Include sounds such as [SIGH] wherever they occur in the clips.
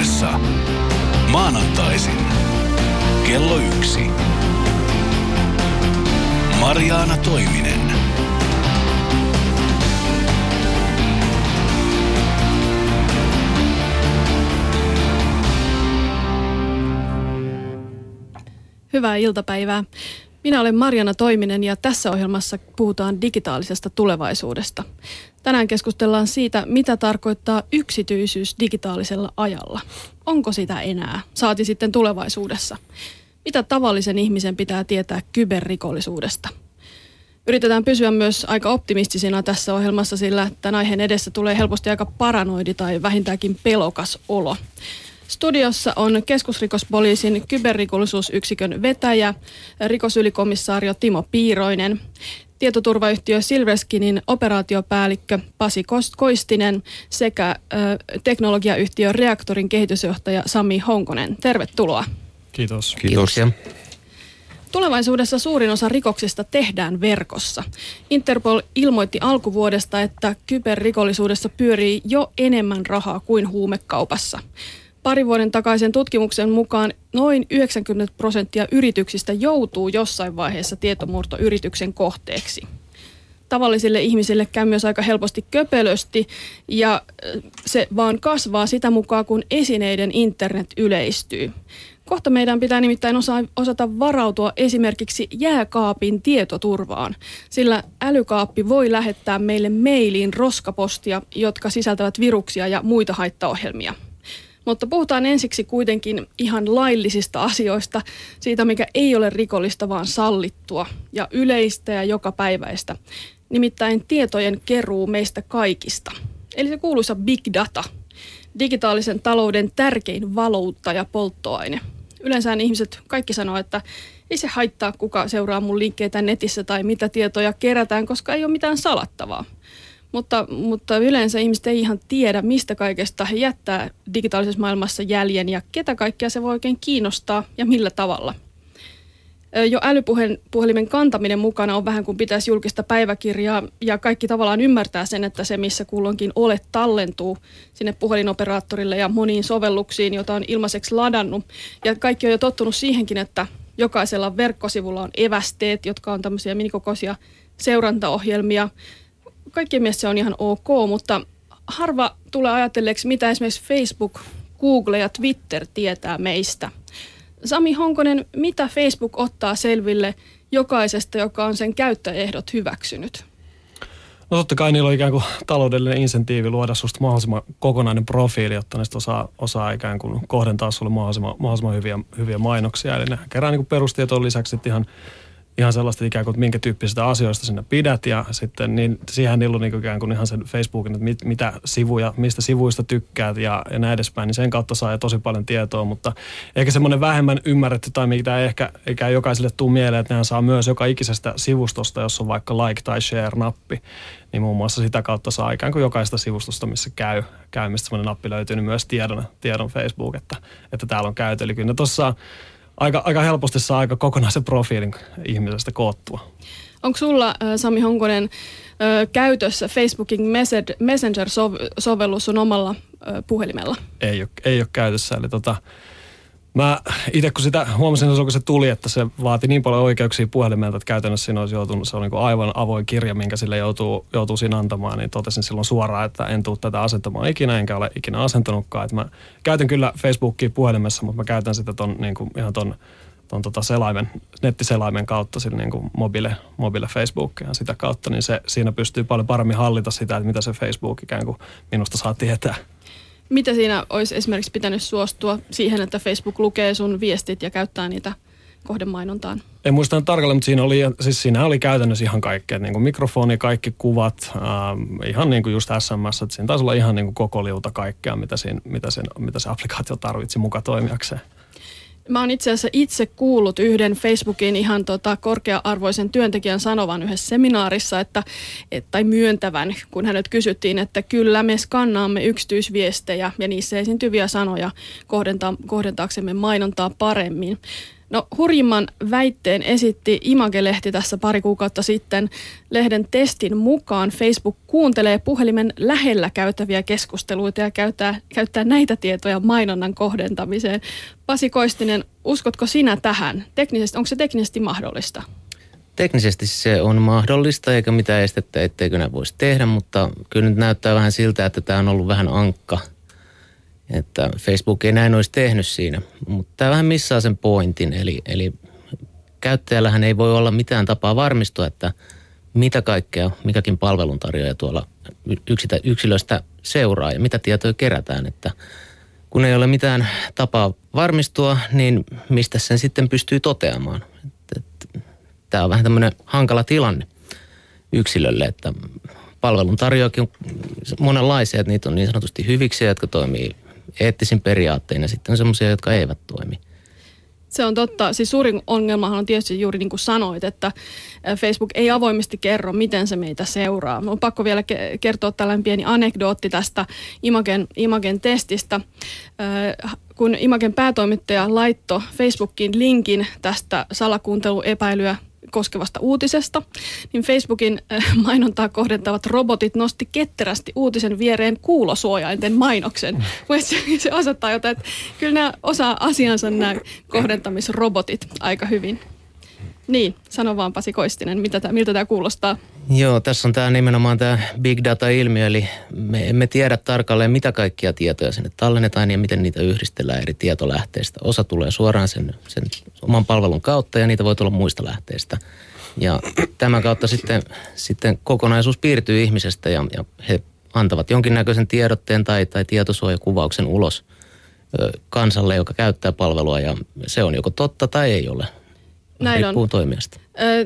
Ykkösaamuudessa. Maanantaisin. Kello yksi. Mariaana Toiminen. Hyvää iltapäivää. Minä olen Marjana Toiminen ja tässä ohjelmassa puhutaan digitaalisesta tulevaisuudesta. Tänään keskustellaan siitä, mitä tarkoittaa yksityisyys digitaalisella ajalla. Onko sitä enää? Saati sitten tulevaisuudessa. Mitä tavallisen ihmisen pitää tietää kyberrikollisuudesta? Yritetään pysyä myös aika optimistisina tässä ohjelmassa, sillä tämän aiheen edessä tulee helposti aika paranoidi tai vähintäänkin pelokas olo. Studiossa on keskusrikospoliisin kyberrikollisuusyksikön vetäjä, rikosylikommissaario Timo Piiroinen, tietoturvayhtiö Silverskinin operaatiopäällikkö Pasi Koistinen sekä ö, teknologiayhtiö Reaktorin kehitysjohtaja Sami Honkonen. Tervetuloa. Kiitos. Kiitoksia. Tulevaisuudessa suurin osa rikoksista tehdään verkossa. Interpol ilmoitti alkuvuodesta, että kyberrikollisuudessa pyörii jo enemmän rahaa kuin huumekaupassa. Pari vuoden takaisen tutkimuksen mukaan noin 90 prosenttia yrityksistä joutuu jossain vaiheessa tietomurtoyrityksen kohteeksi. Tavallisille ihmisille käy myös aika helposti köpelösti ja se vaan kasvaa sitä mukaan, kun esineiden internet yleistyy. Kohta meidän pitää nimittäin osa, osata varautua esimerkiksi jääkaapin tietoturvaan, sillä älykaappi voi lähettää meille mailiin roskapostia, jotka sisältävät viruksia ja muita haittaohjelmia. Mutta puhutaan ensiksi kuitenkin ihan laillisista asioista, siitä mikä ei ole rikollista, vaan sallittua ja yleistä ja jokapäiväistä. Nimittäin tietojen keruu meistä kaikista. Eli se kuuluisa big data, digitaalisen talouden tärkein valuutta ja polttoaine. Yleensä ihmiset kaikki sanoo, että ei se haittaa, kuka seuraa mun linkkeitä netissä tai mitä tietoja kerätään, koska ei ole mitään salattavaa. Mutta, mutta yleensä ihmiset ei ihan tiedä, mistä kaikesta he jättää digitaalisessa maailmassa jäljen ja ketä kaikkea se voi oikein kiinnostaa ja millä tavalla. Jo älypuhelimen kantaminen mukana on vähän kuin pitäisi julkista päiväkirjaa ja kaikki tavallaan ymmärtää sen, että se missä kulloinkin olet tallentuu sinne puhelinoperaattorille ja moniin sovelluksiin, joita on ilmaiseksi ladannut. Ja kaikki on jo tottunut siihenkin, että jokaisella verkkosivulla on evästeet, jotka on tämmöisiä minikokoisia seurantaohjelmia – kaikkien mielestä se on ihan ok, mutta harva tulee ajatelleeksi, mitä esimerkiksi Facebook, Google ja Twitter tietää meistä. Sami Honkonen, mitä Facebook ottaa selville jokaisesta, joka on sen käyttöehdot hyväksynyt? No totta kai niillä on ikään kuin taloudellinen insentiivi luoda susta mahdollisimman kokonainen profiili, jotta ne osaa, osaa ikään kuin kohdentaa sulle mahdollisimman, mahdollisimman hyviä, hyviä mainoksia. Eli ne kerää niin perustietoon lisäksi ihan ihan sellaista ikään kuin, että minkä tyyppisistä asioista sinne pidät ja sitten niin siihen niillä on niin ikään kuin ihan sen Facebookin, että mit, mitä sivuja, mistä sivuista tykkäät ja, ja näin edespäin, niin sen kautta saa tosi paljon tietoa, mutta ehkä semmoinen vähemmän ymmärretty tai mitä ei ehkä eikä jokaiselle tule mieleen, että nehän saa myös joka ikisestä sivustosta, jos on vaikka like tai share-nappi, niin muun muassa sitä kautta saa ikään kuin jokaista sivustosta, missä käy, käy mistä semmoinen nappi löytyy, niin myös tiedon, tiedon Facebook, että, että täällä on käyty. Eli kyllä tuossa aika, aika helposti saa aika kokonaisen profiilin ihmisestä koottua. Onko sulla, Sami Honkonen, käytössä Facebookin Messenger-sovellus sun omalla puhelimella? Ei ole, ei ole käytössä. Eli tota, Mä itse kun sitä huomasin, kun se tuli, että se vaati niin paljon oikeuksia puhelimelta, että käytännössä siinä olisi joutunut, se on niin aivan avoin kirja, minkä sille joutuu, joutuu siinä antamaan, niin totesin silloin suoraan, että en tule tätä asentamaan ikinä, enkä ole ikinä asentanutkaan. Että mä käytän kyllä Facebookia puhelimessa, mutta mä käytän sitä ton, niin kuin, ihan ton, ton tota selaimen, nettiselaimen kautta, sillä niin kuin mobile, mobile Facebookia sitä kautta, niin se, siinä pystyy paljon paremmin hallita sitä, että mitä se Facebook ikään kuin minusta saa tietää. Mitä siinä olisi esimerkiksi pitänyt suostua siihen, että Facebook lukee sun viestit ja käyttää niitä kohdemainontaan? En muista tarkalleen, mutta siinä oli, siis siinä oli käytännössä ihan kaikkea. Niin kuin mikrofoni, kaikki kuvat, äh, ihan niin kuin just SMS. Että siinä taisi olla ihan niin kuin koko liuta kaikkea, mitä, siinä, mitä, sen, mitä se applikaatio tarvitsi mukaan toimijakseen. Mä oon itse asiassa itse kuullut yhden Facebookin ihan tota korkea-arvoisen työntekijän sanovan yhdessä seminaarissa, että, et, tai myöntävän, kun hänet kysyttiin, että kyllä me skannaamme yksityisviestejä ja niissä esiintyviä sanoja kohdentaa, kohdentaaksemme mainontaa paremmin. No hurjimman väitteen esitti Image-lehti tässä pari kuukautta sitten. Lehden testin mukaan Facebook kuuntelee puhelimen lähellä käytäviä keskusteluita ja käyttää, käyttää näitä tietoja mainonnan kohdentamiseen. Pasi Koistinen, uskotko sinä tähän? Teknisesti, onko se teknisesti mahdollista? Teknisesti se on mahdollista eikä mitään estettä, etteikö nämä voisi tehdä, mutta kyllä nyt näyttää vähän siltä, että tämä on ollut vähän ankka. Että Facebook ei näin olisi tehnyt siinä, mutta tämä vähän missaa sen pointin. Eli, eli käyttäjällähän ei voi olla mitään tapaa varmistua, että mitä kaikkea mikäkin palveluntarjoaja tuolla yksilöstä seuraa ja mitä tietoja kerätään. Että kun ei ole mitään tapaa varmistua, niin mistä sen sitten pystyy toteamaan tämä on vähän tämmöinen hankala tilanne yksilölle, että palvelun tarjoakin on monenlaisia, että niitä on niin sanotusti hyviksiä, jotka toimii eettisin periaattein ja sitten on semmoisia, jotka eivät toimi. Se on totta. Siis suurin ongelmahan on tietysti juuri niin kuin sanoit, että Facebook ei avoimesti kerro, miten se meitä seuraa. On pakko vielä kertoa tällainen pieni anekdootti tästä Imagen, Imagen testistä. Kun Imagen päätoimittaja laittoi Facebookin linkin tästä salakuunteluepäilyä koskevasta uutisesta, niin Facebookin äh, mainontaa kohdentavat robotit nosti ketterästi uutisen viereen kuulosuojainten mainoksen. Se, se osoittaa jotain, että kyllä nämä osaa asiansa nämä kohdentamisrobotit aika hyvin. Niin, sano vaan Pasi Koistinen, mitä tää, miltä tämä kuulostaa? Joo, tässä on tämä nimenomaan tämä big data-ilmiö, eli me emme tiedä tarkalleen, mitä kaikkia tietoja sinne tallennetaan ja miten niitä yhdistellään eri tietolähteistä. Osa tulee suoraan sen, sen oman palvelun kautta ja niitä voi tulla muista lähteistä. Ja tämän kautta sitten, sitten kokonaisuus piirtyy ihmisestä ja, ja he antavat jonkinnäköisen tiedotteen tai, tai tietosuojakuvauksen ulos kansalle, joka käyttää palvelua ja se on joko totta tai ei ole. Näin on. toimijasta.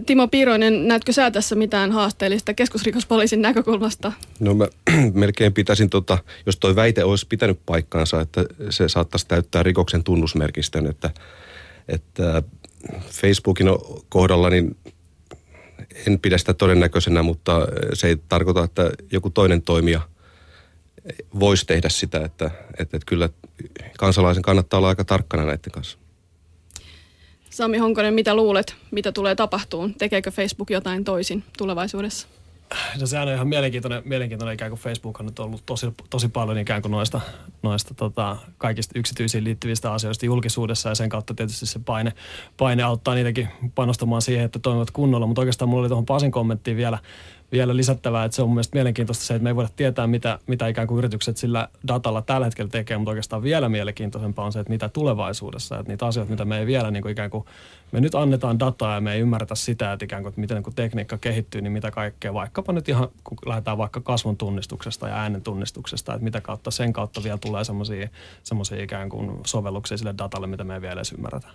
Timo Piiroinen, näetkö sä tässä mitään haasteellista keskusrikospoliisin näkökulmasta? No mä [CLEARS THROAT] melkein pitäisin, tota, jos toi väite olisi pitänyt paikkaansa, että se saattaisi täyttää rikoksen tunnusmerkistön, että, että Facebookin kohdalla niin en pidä sitä todennäköisenä, mutta se ei tarkoita, että joku toinen toimija voisi tehdä sitä, että, että, että kyllä kansalaisen kannattaa olla aika tarkkana näiden kanssa. Sami Honkonen, mitä luulet, mitä tulee tapahtuun? Tekeekö Facebook jotain toisin tulevaisuudessa? No sehän on ihan mielenkiintoinen, mielenkiintoinen ikään kuin Facebook on nyt ollut tosi, tosi paljon ikään kuin noista, noista tota, kaikista yksityisiin liittyvistä asioista julkisuudessa ja sen kautta tietysti se paine, paine auttaa niitäkin panostamaan siihen, että toimivat kunnolla. Mutta oikeastaan mulla oli tuohon Pasin kommenttiin vielä, vielä lisättävää, että se on mun mielestä mielenkiintoista se, että me ei voida tietää, mitä, mitä ikään kuin yritykset sillä datalla tällä hetkellä tekee, mutta oikeastaan vielä mielenkiintoisempaa on se, että mitä tulevaisuudessa, että niitä asioita, mitä me ei vielä niin kuin ikään kuin, me nyt annetaan dataa ja me ei ymmärretä sitä, että ikään kuin, että miten niin kuin tekniikka kehittyy, niin mitä kaikkea, vaikkapa nyt ihan, kun lähdetään vaikka kasvun tunnistuksesta ja äänen tunnistuksesta, että mitä kautta sen kautta vielä tulee semmoisia ikään kuin sovelluksia sille datalle, mitä me ei vielä edes ymmärretä.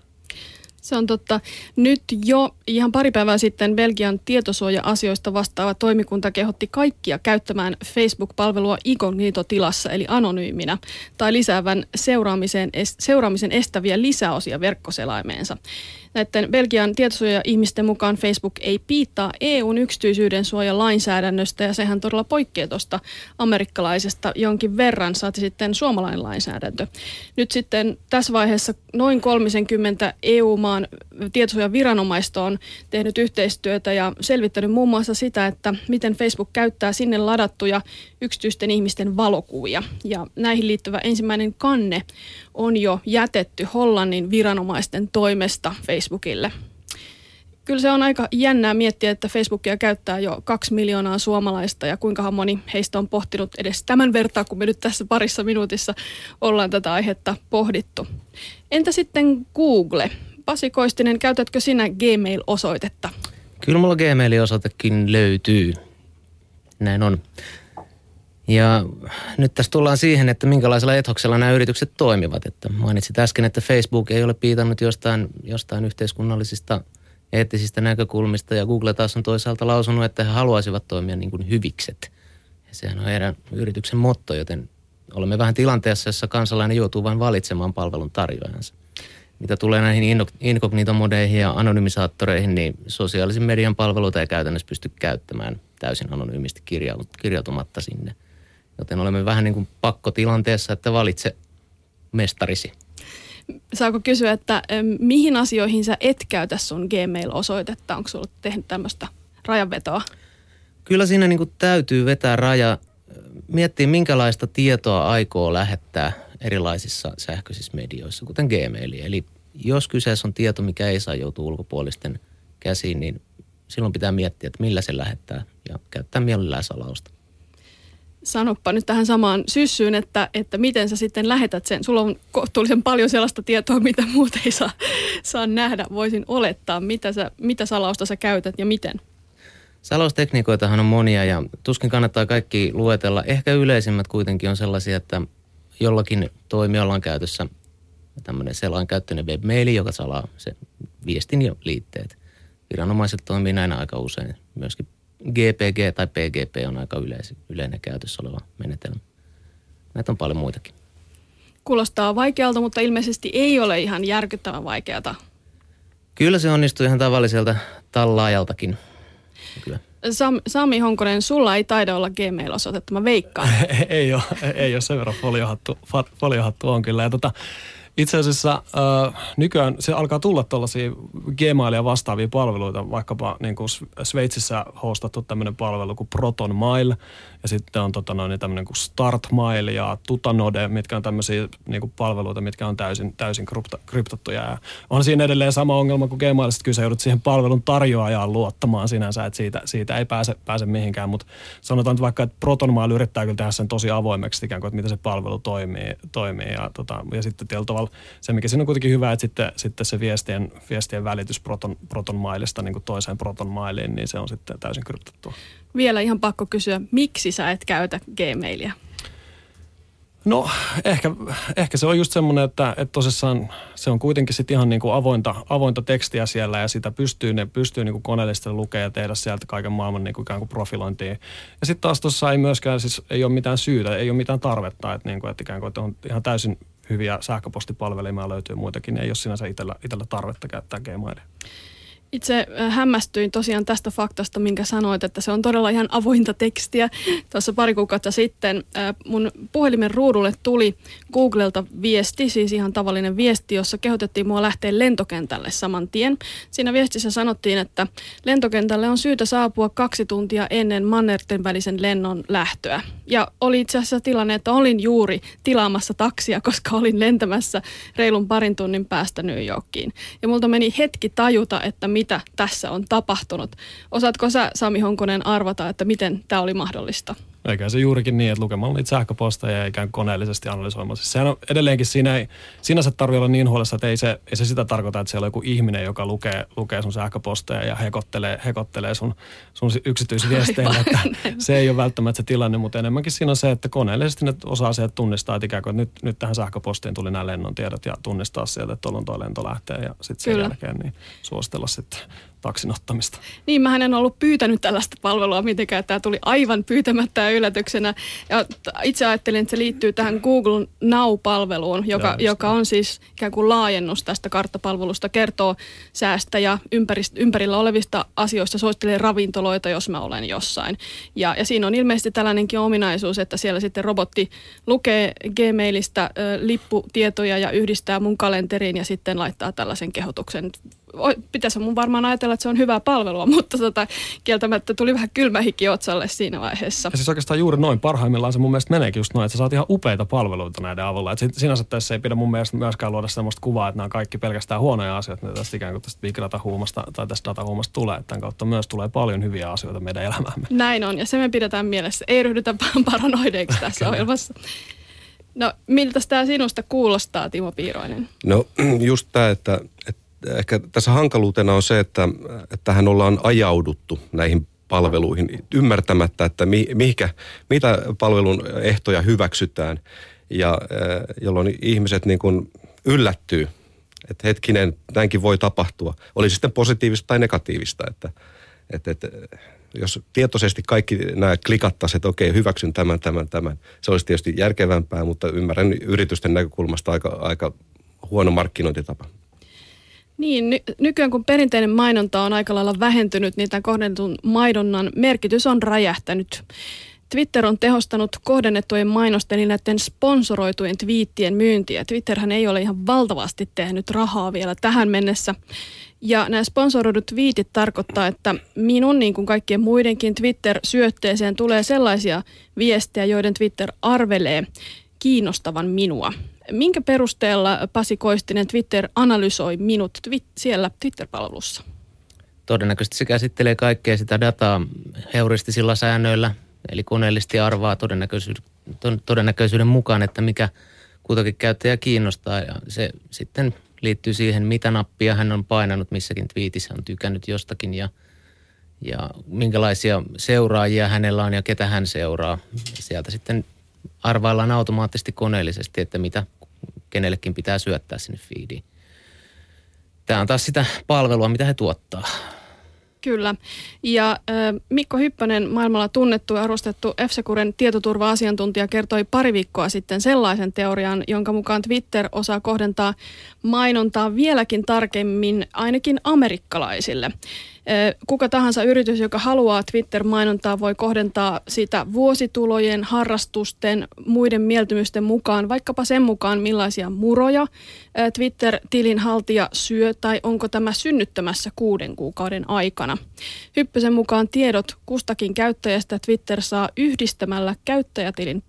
Se on totta. Nyt jo ihan pari päivää sitten Belgian tietosuoja-asioista vastaava toimikunta kehotti kaikkia käyttämään Facebook-palvelua incognito-tilassa eli anonyyminä tai lisäävän seuraamisen, seuraamisen estäviä lisäosia verkkoselaimeensa. Näiden Belgian tietosuoja-ihmisten mukaan Facebook ei piittaa EUn yksityisyyden suojan lainsäädännöstä ja sehän todella poikkeaa tuosta amerikkalaisesta jonkin verran, saati sitten suomalainen lainsäädäntö. Nyt sitten tässä vaiheessa noin 30 EU-maan tietosuojaviranomaista on tehnyt yhteistyötä ja selvittänyt muun muassa sitä, että miten Facebook käyttää sinne ladattuja yksityisten ihmisten valokuvia. Ja näihin liittyvä ensimmäinen kanne on jo jätetty Hollannin viranomaisten toimesta Facebookille. Kyllä se on aika jännää miettiä, että Facebookia käyttää jo kaksi miljoonaa suomalaista ja kuinka moni heistä on pohtinut edes tämän vertaa, kun me nyt tässä parissa minuutissa ollaan tätä aihetta pohdittu. Entä sitten Google? Pasi Koistinen, käytätkö sinä Gmail-osoitetta? Kyllä mulla Gmail-osoitekin löytyy. Näin on. Ja nyt tässä tullaan siihen, että minkälaisella ethoksella nämä yritykset toimivat. Että mainitsit äsken, että Facebook ei ole piitannut jostain, jostain yhteiskunnallisista eettisistä näkökulmista ja Google taas on toisaalta lausunut, että he haluaisivat toimia niin kuin hyvikset. Ja sehän on heidän yrityksen motto, joten olemme vähän tilanteessa, jossa kansalainen joutuu vain valitsemaan palvelun tarjoajansa. Mitä tulee näihin inkognitomodeihin ja anonymisaattoreihin, niin sosiaalisen median palveluita ei käytännössä pysty käyttämään täysin anonyymisti kirjautumatta sinne – Joten olemme vähän niin kuin pakkotilanteessa, että valitse mestarisi. saako kysyä, että mihin asioihin sä et käytä sun Gmail-osoitetta? Onko sulla tehnyt tämmöistä rajanvetoa? Kyllä siinä niin kuin täytyy vetää raja, miettiä minkälaista tietoa aikoo lähettää erilaisissa sähköisissä medioissa, kuten Gmail. Eli jos kyseessä on tieto, mikä ei saa joutua ulkopuolisten käsiin, niin silloin pitää miettiä, että millä se lähettää ja käyttää mielellään salausta. Sanoppa nyt tähän samaan syssyyn, että, että miten sä sitten lähetät sen. Sulla on kohtuullisen paljon sellaista tietoa, mitä muut ei saa, saa nähdä. Voisin olettaa, mitä, sä, mitä salausta sä käytät ja miten. Salaustekniikoitahan on monia ja tuskin kannattaa kaikki luetella. Ehkä yleisimmät kuitenkin on sellaisia, että jollakin toimialalla on käytössä tämmöinen selainkäyttöinen webmaili, joka salaa sen viestin ja liitteet. Viranomaiset toimii näin aika usein. Myöskin GPG tai PGP on aika yleis, yleinen käytössä oleva menetelmä. Näitä on paljon muitakin. Kuulostaa vaikealta, mutta ilmeisesti ei ole ihan järkyttävän vaikeata. Kyllä se onnistuu ihan tavalliselta tallaajaltakin. Kyllä. Sam, Sami Honkonen, sulla ei taida olla Gmail-osoitetta, mä veikkaan. [LAUGHS] ei ole, ei ole sen verran foliohattu, foliohattu on kyllä. Ja tota, itse asiassa äh, nykyään se alkaa tulla tuollaisia Gmailia vastaavia palveluita, vaikkapa niin kuin Sveitsissä hostattu tämmöinen palvelu kuin Proton Mail, ja sitten on tota noin, tämmöinen kuin Startmail ja Tutanode, mitkä on tämmöisiä niin kuin palveluita, mitkä on täysin, täysin krypto, kryptottuja. Ja on siinä edelleen sama ongelma kuin Gmailista, kyllä sä joudut siihen palvelun tarjoajaan luottamaan sinänsä, että siitä, siitä ei pääse, pääse mihinkään, mutta sanotaan nyt vaikka, että Proton yrittää kyllä tehdä sen tosi avoimeksi ikään kuin, että miten se palvelu toimii, toimii ja, tota, ja sitten tietyllä tavalla se, mikä siinä on kuitenkin hyvä, että sitten, sitten se viestien, viestien välitys Proton, Proton Mailista niin kuin toiseen Proton Mailiin, niin se on sitten täysin kryptottua. Vielä ihan pakko kysyä, miksi sä et käytä Gmailia? No ehkä, ehkä se on just semmoinen, että, että tosissaan se on kuitenkin sitten ihan niin kuin avointa, avointa tekstiä siellä ja sitä pystyy, ne pystyy niin kuin koneellisesti lukemaan ja tehdä sieltä kaiken maailman niin kuin ikään kuin profilointia. Ja sitten taas tuossa ei myöskään siis ei ole mitään syytä, ei ole mitään tarvetta, että, niin kuin, että ikään kuin että on ihan täysin hyviä sähköpostipalvelimia löytyy muitakin, ei ole sinänsä itsellä, itsellä tarvetta käyttää Gmailia. Itse hämmästyin tosiaan tästä faktasta, minkä sanoit, että se on todella ihan avointa tekstiä. Tuossa pari kuukautta sitten mun puhelimen ruudulle tuli Googlelta viesti, siis ihan tavallinen viesti, jossa kehotettiin mua lähteä lentokentälle saman tien. Siinä viestissä sanottiin, että lentokentälle on syytä saapua kaksi tuntia ennen mannerten välisen lennon lähtöä. Ja oli itse asiassa tilanne, että olin juuri tilaamassa taksia, [LAUGHS] koska olin lentämässä reilun parin tunnin päästä New Yorkiin. Ja multa meni hetki tajuta, että mitä tässä on tapahtunut. Osaatko sä, Sami Honkonen, arvata, että miten tämä oli mahdollista? Eikä se juurikin niin, että lukemalla niitä sähköposteja ja ikään koneellisesti analysoimalla. Siis sehän on edelleenkin siinä ei sinänsä tarvitse olla niin huolessa, että ei se, ei se sitä tarkoita, että siellä on joku ihminen, joka lukee, lukee sun sähköposteja ja hekottelee, hekottelee sun, sun yksityisviesteillä. Että se ei ole välttämättä se tilanne, mutta enemmänkin siinä on se, että koneellisesti ne osaa sieltä tunnistaa, että ikään kuin että nyt, nyt tähän sähköpostiin tuli nämä lennon tiedot ja tunnistaa sieltä, että tuolla on tuo lento lähtee ja sitten sen Kyllä. jälkeen niin suositella sitten taksin ottamista. Niin, mä en ollut pyytänyt tällaista palvelua mitenkään. Tämä tuli aivan pyytämättä ja yllätyksenä. Ja itse ajattelin, että se liittyy tähän Google Now-palveluun, joka, joka on siis ikään kuin laajennus tästä karttapalvelusta. Kertoo säästä ja ympärillä olevista asioista, suosittelee ravintoloita, jos mä olen jossain. Ja, ja siinä on ilmeisesti tällainenkin ominaisuus, että siellä sitten robotti lukee Gmailista ö, lipputietoja ja yhdistää mun kalenteriin ja sitten laittaa tällaisen kehotuksen pitäisi mun varmaan ajatella, että se on hyvää palvelua, [LAUGHS] mutta tota, kieltämättä tuli vähän kylmä hiki otsalle siinä vaiheessa. Ja siis oikeastaan juuri noin, parhaimmillaan se mun mielestä meneekin just noin, että sä saat ihan upeita palveluita näiden avulla. Et sinänsä tässä ei pidä mun mielestä myöskään luoda sellaista kuvaa, että nämä on kaikki pelkästään huonoja asioita, mitä tästä ikään kuin tästä big data-huumasta tai tästä data-huumasta tulee. Että tämän kautta myös tulee paljon hyviä asioita meidän elämäämme. Näin on, ja se me pidetään mielessä. Ei ryhdytä paranoideiksi [LAUGHS] tässä ohjelmassa. No, miltä tämä sinusta kuulostaa, Timo Piiroinen? No, [CLEARS THROAT] just tämä, että, että ehkä tässä hankaluutena on se, että tähän ollaan ajauduttu näihin palveluihin ymmärtämättä, että mi, mihinkä, mitä palvelun ehtoja hyväksytään ja jolloin ihmiset niin kuin yllättyy, että hetkinen, näinkin voi tapahtua. Oli sitten positiivista tai negatiivista, että, että, että jos tietoisesti kaikki nämä klikattaisiin, että okei, hyväksyn tämän, tämän, tämän. Se olisi tietysti järkevämpää, mutta ymmärrän yritysten näkökulmasta aika, aika huono markkinointitapa. Niin, ny- nykyään kun perinteinen mainonta on aika lailla vähentynyt, niin tämän kohdennetun maidonnan merkitys on räjähtänyt. Twitter on tehostanut kohdennettujen mainosten eli näiden sponsoroitujen twiittien myyntiä. Twitterhän ei ole ihan valtavasti tehnyt rahaa vielä tähän mennessä. Ja nämä sponsoroidut twiitit tarkoittaa, että minun niin kuin kaikkien muidenkin Twitter-syötteeseen tulee sellaisia viestejä, joiden Twitter arvelee kiinnostavan minua. Minkä perusteella Pasi Koistinen Twitter analysoi minut twi- siellä Twitter-palvelussa? Todennäköisesti se käsittelee kaikkea sitä dataa heuristisilla säännöillä, eli koneellisesti arvaa todennäköisyyden, todennäköisyyden mukaan, että mikä kutakin käyttäjä kiinnostaa. Ja se sitten liittyy siihen, mitä nappia hän on painanut missäkin twiitissä, on tykännyt jostakin ja, ja minkälaisia seuraajia hänellä on ja ketä hän seuraa. Sieltä sitten arvaillaan automaattisesti koneellisesti, että mitä kenellekin pitää syöttää sinne feediin. Tämä on taas sitä palvelua, mitä he tuottaa. Kyllä. Ja äh, Mikko Hyppönen, maailmalla tunnettu ja arvostettu F-Securen tietoturva-asiantuntija, kertoi pari viikkoa sitten sellaisen teorian, jonka mukaan Twitter osaa kohdentaa mainontaa vieläkin tarkemmin ainakin amerikkalaisille. Kuka tahansa yritys, joka haluaa Twitter-mainontaa, voi kohdentaa sitä vuositulojen, harrastusten, muiden mieltymysten mukaan, vaikkapa sen mukaan, millaisia muroja Twitter-tilin haltija syö tai onko tämä synnyttämässä kuuden kuukauden aikana. Hyppösen mukaan tiedot kustakin käyttäjästä Twitter saa yhdistämällä käyttäjätilin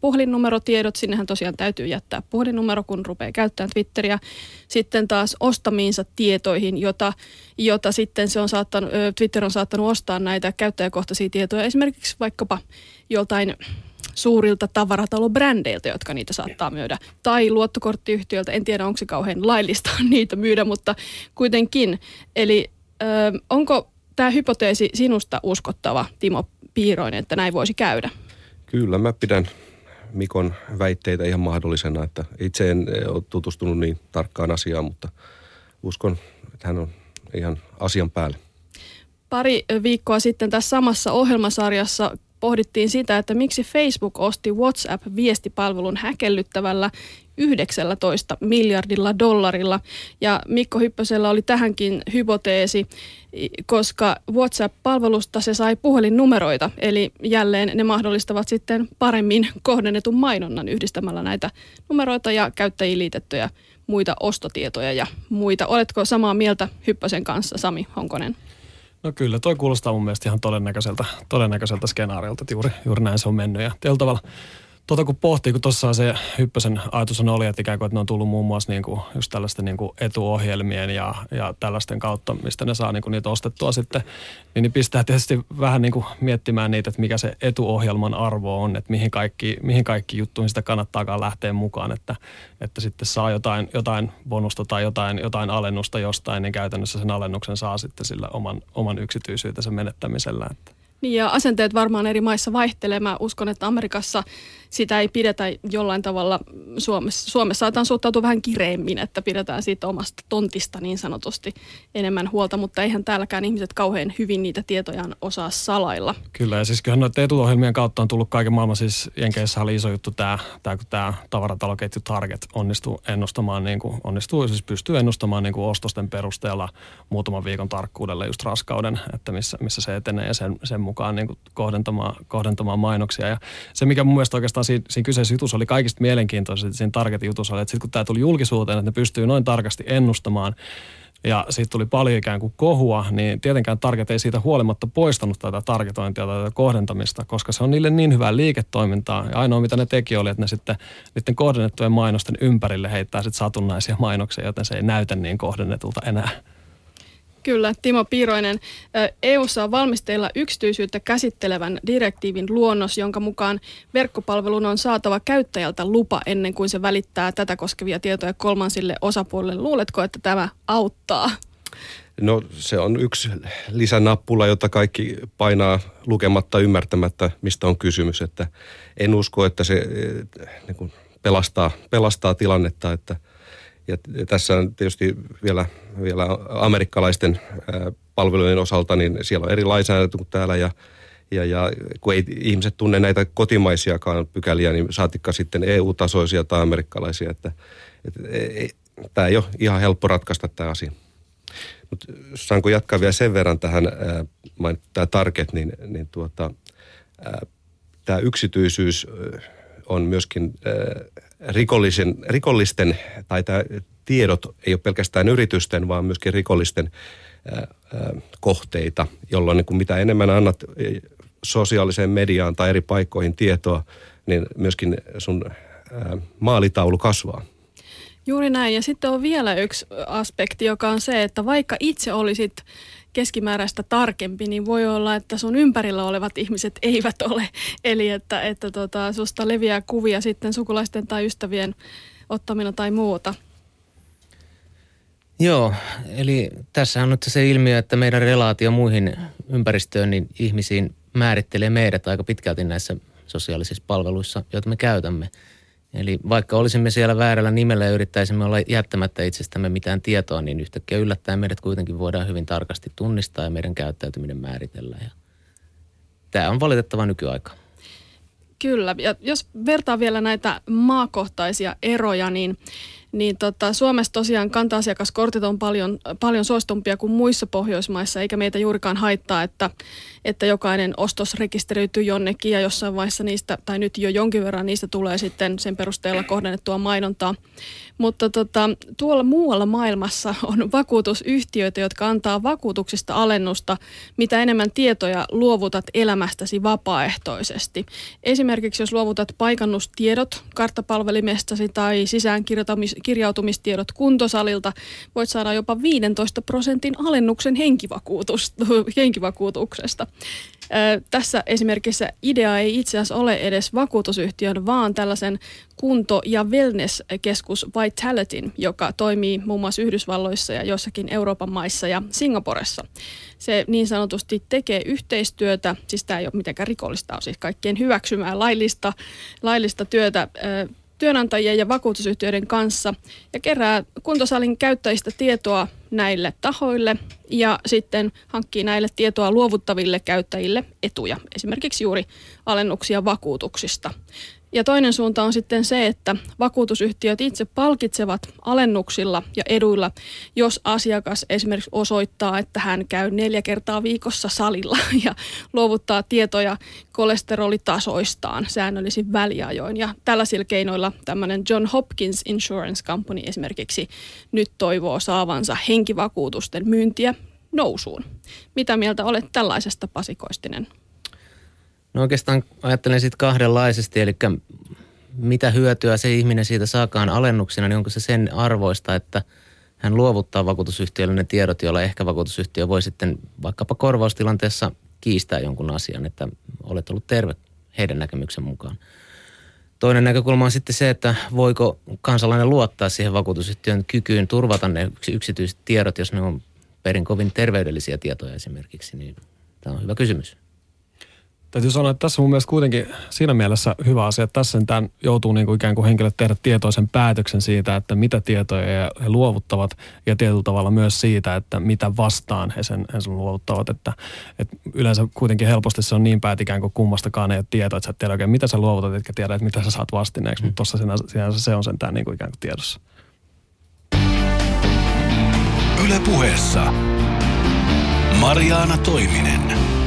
puhelinnumerotiedot. Sinnehän tosiaan täytyy jättää puhelinnumero, kun rupeaa käyttämään Twitteriä. Sitten taas ostamiinsa tietoihin, jota, jota sitten se on saattanut, Twitter on saattanut ostaa näitä käyttäjäkohtaisia tietoja esimerkiksi vaikkapa joltain suurilta tavaratalobrändeiltä, jotka niitä saattaa myydä. Tai luottokorttiyhtiöltä, en tiedä onko se kauhean laillista [LAUGHS] niitä myydä, mutta kuitenkin. Eli ö, onko tämä hypoteesi sinusta uskottava, Timo Piiroinen, että näin voisi käydä? Kyllä, mä pidän Mikon väitteitä ihan mahdollisena, että itse en ole tutustunut niin tarkkaan asiaan, mutta uskon, että hän on ihan asian päällä. Pari viikkoa sitten tässä samassa ohjelmasarjassa pohdittiin sitä, että miksi Facebook osti WhatsApp-viestipalvelun häkellyttävällä 19 miljardilla dollarilla. Ja Mikko Hyppösellä oli tähänkin hypoteesi, koska WhatsApp-palvelusta se sai puhelinnumeroita, eli jälleen ne mahdollistavat sitten paremmin kohdennetun mainonnan yhdistämällä näitä numeroita ja käyttäjiin liitettyjä muita ostotietoja ja muita. Oletko samaa mieltä Hyppösen kanssa, Sami Honkonen? No kyllä, toi kuulostaa mun mielestä ihan todennäköiseltä, todennäköiseltä skenaariolta, että juuri, juuri näin se on mennyt. Ja tavalla Tuota kun pohtii, kun tuossa se Hyppösen ajatus on oli, että ikään kuin että ne on tullut muun muassa niin kuin just tällaisten niin kuin etuohjelmien ja, ja tällaisten kautta, mistä ne saa niin kuin niitä ostettua sitten, niin, niin pistää tietysti vähän niin kuin miettimään niitä, että mikä se etuohjelman arvo on, että mihin kaikki, mihin kaikki juttuihin sitä kannattaakaan lähteä mukaan, että, että sitten saa jotain, jotain bonusta tai jotain, jotain alennusta jostain, niin käytännössä sen alennuksen saa sitten sillä oman, oman yksityisyytensä menettämisellä. Että. Niin ja asenteet varmaan eri maissa vaihtelee. Mä uskon, että Amerikassa sitä ei pidetä jollain tavalla, Suomessa, Suomessa saataan suhtautua vähän kireemmin, että pidetään siitä omasta tontista niin sanotusti enemmän huolta, mutta eihän täälläkään ihmiset kauhean hyvin niitä tietojaan osaa salailla. Kyllä ja siis kyllähän noiden etuohjelmien kautta on tullut kaiken maailman, siis Jenkeissä oli iso juttu tämä, tämä kun tämä tavarataloketju Target onnistuu ennustamaan, niin kuin, onnistuu, siis pystyy ennustamaan niin kuin ostosten perusteella muutaman viikon tarkkuudella just raskauden, että missä, missä se etenee ja sen, sen mukaan niin kuin kohdentamaan, kohdentamaan mainoksia. Ja se, mikä mun mielestä oikeastaan siinä, siinä kyseisessä jutussa oli kaikista mielenkiintoista, siinä Targetin jutussa oli, että sitten kun tämä tuli julkisuuteen, että ne pystyy noin tarkasti ennustamaan, ja siitä tuli paljon ikään kuin kohua, niin tietenkään Target ei siitä huolimatta poistanut tätä targetointia tai tätä kohdentamista, koska se on niille niin hyvää liiketoimintaa. Ja ainoa mitä ne teki oli, että ne sitten niiden kohdennettujen mainosten ympärille heittää sitten satunnaisia mainoksia, joten se ei näytä niin kohdennetulta enää. Kyllä, Timo Piiroinen. EUssa on valmisteilla yksityisyyttä käsittelevän direktiivin luonnos, jonka mukaan verkkopalvelun on saatava käyttäjältä lupa ennen kuin se välittää tätä koskevia tietoja kolmansille osapuolille. Luuletko, että tämä auttaa? No se on yksi lisänappula, jota kaikki painaa lukematta ymmärtämättä, mistä on kysymys. Että en usko, että se niin kuin pelastaa, pelastaa tilannetta, että – ja tässä on tietysti vielä, vielä amerikkalaisten palvelujen osalta, niin siellä on eri lainsäädäntö kuin täällä ja, ja, ja kun ei ihmiset tunne näitä kotimaisiakaan pykäliä, niin saatikka sitten EU-tasoisia tai amerikkalaisia, että, että ei, tämä ei ole ihan helppo ratkaista tämä asia. Mutta saanko jatkaa vielä sen verran tähän, tämä Target, niin, niin tuota, tämä yksityisyys on myöskin rikollisen, rikollisten, tai tämä tiedot ei ole pelkästään yritysten, vaan myöskin rikollisten kohteita, jolloin niin kuin mitä enemmän annat sosiaaliseen mediaan tai eri paikkoihin tietoa, niin myöskin sun maalitaulu kasvaa. Juuri näin. Ja sitten on vielä yksi aspekti, joka on se, että vaikka itse olisit keskimääräistä tarkempi, niin voi olla, että sun ympärillä olevat ihmiset eivät ole. [LAUGHS] Eli että, että tota, susta leviää kuvia sitten sukulaisten tai ystävien ottamina tai muuta. Joo, eli tässä on nyt se ilmiö, että meidän relaatio muihin ympäristöön, niin ihmisiin määrittelee meidät aika pitkälti näissä sosiaalisissa palveluissa, joita me käytämme. Eli vaikka olisimme siellä väärällä nimellä ja yrittäisimme olla jättämättä itsestämme mitään tietoa, niin yhtäkkiä yllättäen meidät kuitenkin voidaan hyvin tarkasti tunnistaa ja meidän käyttäytyminen määritellä. Ja tämä on valitettava nykyaika. Kyllä, ja jos vertaa vielä näitä maakohtaisia eroja, niin niin tota, Suomessa tosiaan kanta-asiakaskortit on paljon, paljon suostumpia kuin muissa Pohjoismaissa, eikä meitä juurikaan haittaa, että, että jokainen ostos rekisteröityy jonnekin ja jossain vaiheessa niistä, tai nyt jo jonkin verran niistä tulee sitten sen perusteella kohdennettua mainontaa. Mutta tota, tuolla muualla maailmassa on vakuutusyhtiöitä, jotka antaa vakuutuksista alennusta, mitä enemmän tietoja luovutat elämästäsi vapaaehtoisesti. Esimerkiksi jos luovutat paikannustiedot karttapalvelimestasi tai sisäänkirjautumistiedot kuntosalilta, voit saada jopa 15 prosentin alennuksen [LAUGHS] henkivakuutuksesta. Tässä esimerkissä idea ei itse asiassa ole edes vakuutusyhtiön, vaan tällaisen kunto- ja wellness-keskus Vitalityn, joka toimii muun muassa Yhdysvalloissa ja jossakin Euroopan maissa ja Singaporessa. Se niin sanotusti tekee yhteistyötä, siis tämä ei ole mitenkään rikollista, on siis kaikkien hyväksymää laillista, laillista työtä työnantajien ja vakuutusyhtiöiden kanssa ja kerää kuntosalin käyttäjistä tietoa näille tahoille ja sitten hankkii näille tietoa luovuttaville käyttäjille etuja, esimerkiksi juuri alennuksia vakuutuksista. Ja toinen suunta on sitten se, että vakuutusyhtiöt itse palkitsevat alennuksilla ja eduilla, jos asiakas esimerkiksi osoittaa, että hän käy neljä kertaa viikossa salilla [LAUGHS] ja luovuttaa tietoja kolesterolitasoistaan säännöllisin väliajoin. Ja tällaisilla keinoilla tämmöinen John Hopkins Insurance Company esimerkiksi nyt toivoo saavansa henkivakuutusten myyntiä nousuun. Mitä mieltä olet tällaisesta pasikoistinen? No oikeastaan ajattelen sitten kahdenlaisesti, eli mitä hyötyä se ihminen siitä saakaan alennuksena, niin onko se sen arvoista, että hän luovuttaa vakuutusyhtiölle ne tiedot, joilla ehkä vakuutusyhtiö voi sitten vaikkapa korvaustilanteessa kiistää jonkun asian, että olet ollut terve heidän näkemyksen mukaan. Toinen näkökulma on sitten se, että voiko kansalainen luottaa siihen vakuutusyhtiön kykyyn turvata ne yksityiset tiedot, jos ne on perin kovin terveydellisiä tietoja esimerkiksi, niin tämä on hyvä kysymys. Täytyy sanoa, että tässä on mun mielestä kuitenkin siinä mielessä hyvä asia, että tässä tämän joutuu niin kuin ikään kuin henkilöt tehdä tietoisen päätöksen siitä, että mitä tietoja he luovuttavat ja tietyllä tavalla myös siitä, että mitä vastaan he sen, he sen luovuttavat. Että, että yleensä kuitenkin helposti se on niin päät ikään kuin kummastakaan ei ole tietoa, että sä et tiedä oikein mitä sä luovutat, etkä tiedä, että mitä sä saat vastineeksi, mm. mutta tuossa sinänsä, sinänsä se on sentään niin kuin ikään kuin tiedossa. Yle puheessa Mariana Toiminen.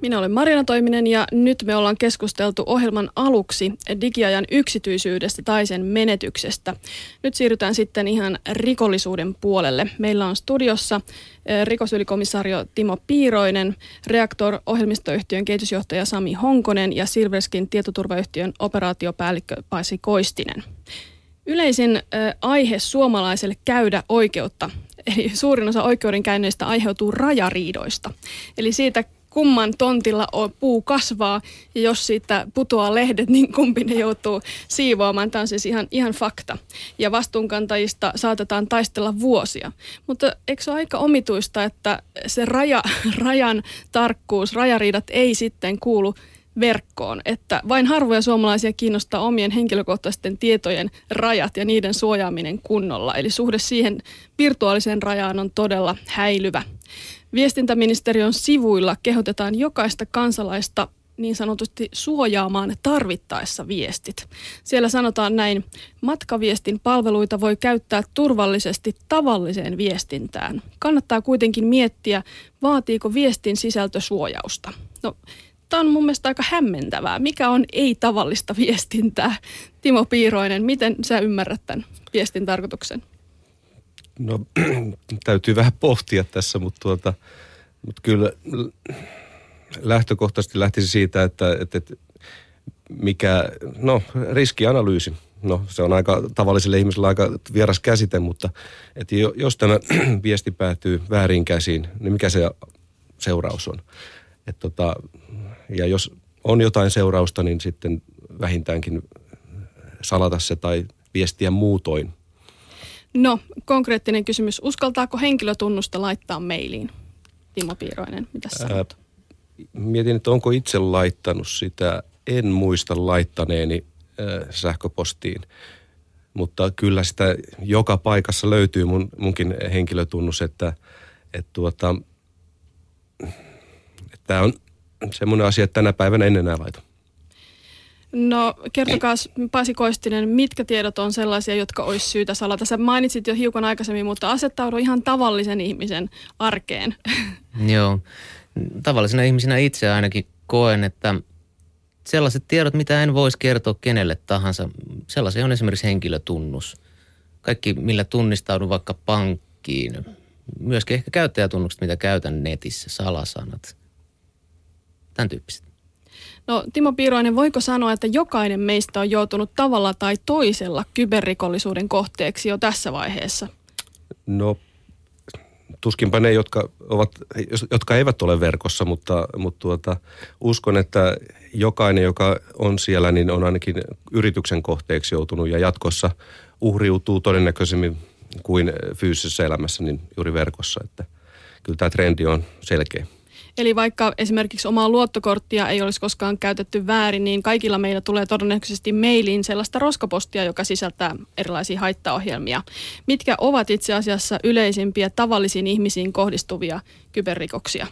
Minä olen Marina Toiminen ja nyt me ollaan keskusteltu ohjelman aluksi digiajan yksityisyydestä tai sen menetyksestä. Nyt siirrytään sitten ihan rikollisuuden puolelle. Meillä on studiossa eh, rikosylikomissaario Timo Piiroinen, Reaktor ohjelmistoyhtiön kehitysjohtaja Sami Honkonen ja Silverskin tietoturvayhtiön operaatiopäällikkö Paisi Koistinen. Yleisin äh, aihe suomalaiselle käydä oikeutta [LAUGHS] Eli suurin osa oikeudenkäynneistä aiheutuu rajariidoista. Eli siitä, kumman tontilla on, puu kasvaa ja jos siitä putoaa lehdet, [LAUGHS] niin kumpi ne joutuu siivoamaan. Tämä on siis ihan, ihan fakta. Ja vastuunkantajista saatetaan taistella vuosia. Mutta eikö se ole aika omituista, että se raja, [LAUGHS] rajan tarkkuus, rajariidat ei sitten kuulu verkkoon, että vain harvoja suomalaisia kiinnostaa omien henkilökohtaisten tietojen rajat ja niiden suojaaminen kunnolla. Eli suhde siihen virtuaaliseen rajaan on todella häilyvä. Viestintäministeriön sivuilla kehotetaan jokaista kansalaista niin sanotusti suojaamaan tarvittaessa viestit. Siellä sanotaan näin, matkaviestin palveluita voi käyttää turvallisesti tavalliseen viestintään. Kannattaa kuitenkin miettiä, vaatiiko viestin sisältö suojausta. No, Tämä on mun mielestä aika hämmentävää. Mikä on ei-tavallista viestintää? Timo Piiroinen, miten sä ymmärrät tämän viestin tarkoituksen? No [CLEARS THROAT] täytyy vähän pohtia tässä, mutta, tuota, mutta kyllä lähtökohtaisesti lähtisi siitä, että, että, että mikä, no riskianalyysi. No se on aika tavalliselle ihmiselle aika vieras käsite, mutta että jos tämä [CLEARS THROAT] viesti päätyy väärin käsiin, niin mikä se seuraus on? Et tota, ja jos on jotain seurausta, niin sitten vähintäänkin salata se tai viestiä muutoin. No, konkreettinen kysymys. Uskaltaako henkilötunnusta laittaa mailiin? Timo Piiroinen, mitä sanot? Ää, mietin, että onko itse laittanut sitä. En muista laittaneeni ää, sähköpostiin. Mutta kyllä sitä joka paikassa löytyy mun, munkin henkilötunnus, että, että tuota, tämä on semmoinen asia, että tänä päivänä en enää laita. No kertokaa Pasi Koistinen, mitkä tiedot on sellaisia, jotka olisi syytä salata? Sä mainitsit jo hiukan aikaisemmin, mutta asettaudu ihan tavallisen ihmisen arkeen. [LAUGHS] Joo, tavallisena ihmisenä itse ainakin koen, että sellaiset tiedot, mitä en voisi kertoa kenelle tahansa, sellaisia on esimerkiksi henkilötunnus. Kaikki, millä tunnistaudun vaikka pankkiin, myöskin ehkä käyttäjätunnukset, mitä käytän netissä, salasanat, tämän tyyppiset. No Timo Piiroinen, voiko sanoa, että jokainen meistä on joutunut tavalla tai toisella kyberrikollisuuden kohteeksi jo tässä vaiheessa? No tuskinpa ne, jotka, ovat, jotka eivät ole verkossa, mutta, mutta tuota, uskon, että jokainen, joka on siellä, niin on ainakin yrityksen kohteeksi joutunut ja jatkossa uhriutuu todennäköisemmin kuin fyysisessä elämässä, niin juuri verkossa. Että kyllä tämä trendi on selkeä. Eli vaikka esimerkiksi omaa luottokorttia ei olisi koskaan käytetty väärin, niin kaikilla meillä tulee todennäköisesti mailiin sellaista roskapostia, joka sisältää erilaisia haittaohjelmia. Mitkä ovat itse asiassa yleisimpiä tavallisiin ihmisiin kohdistuvia kyberrikoksia?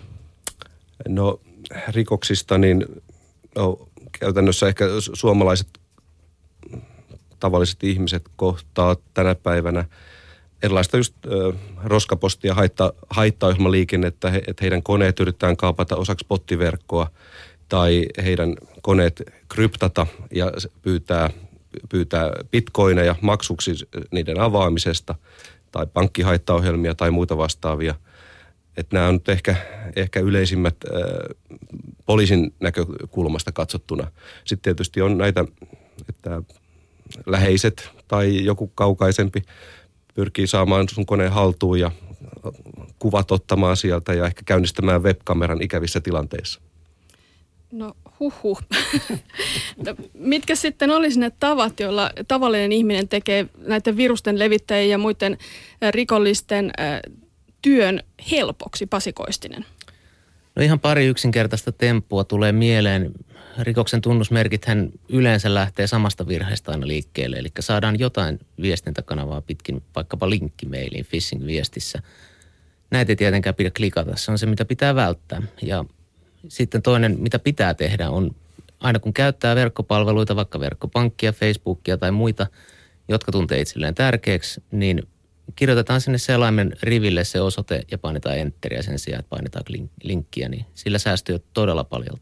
No rikoksista niin no, käytännössä ehkä suomalaiset tavalliset ihmiset kohtaa tänä päivänä – erilaista just ö, roskapostia, haitta, haittaohjelmaliikennettä, he, että heidän koneet yritetään kaapata osaksi pottiverkkoa tai heidän koneet kryptata ja pyytää, pyytää bitcoineja maksuksi niiden avaamisesta tai pankkihaittaohjelmia tai muita vastaavia. Että nämä on nyt ehkä, ehkä yleisimmät ö, poliisin näkökulmasta katsottuna. Sitten tietysti on näitä, että läheiset tai joku kaukaisempi pyrkii saamaan sun koneen haltuun ja kuvat ottamaan sieltä ja ehkä käynnistämään webkameran ikävissä tilanteissa. No huhu. [LAUGHS] no, mitkä sitten olisi ne tavat, joilla tavallinen ihminen tekee näiden virusten levittäjien ja muiden rikollisten työn helpoksi, pasikoistinen? No ihan pari yksinkertaista temppua tulee mieleen. Rikoksen hän yleensä lähtee samasta virheestä aina liikkeelle, eli saadaan jotain viestintäkanavaa pitkin, vaikkapa linkkimeiliin phishing-viestissä. Näitä ei tietenkään pidä klikata, se on se mitä pitää välttää. Ja sitten toinen, mitä pitää tehdä, on aina kun käyttää verkkopalveluita, vaikka verkkopankkia, Facebookia tai muita, jotka tuntee itselleen tärkeäksi, niin kirjoitetaan sinne selaimen riville se osoite ja painetaan enteriä sen sijaan, että painetaan linkkiä, niin sillä säästyy todella paljon.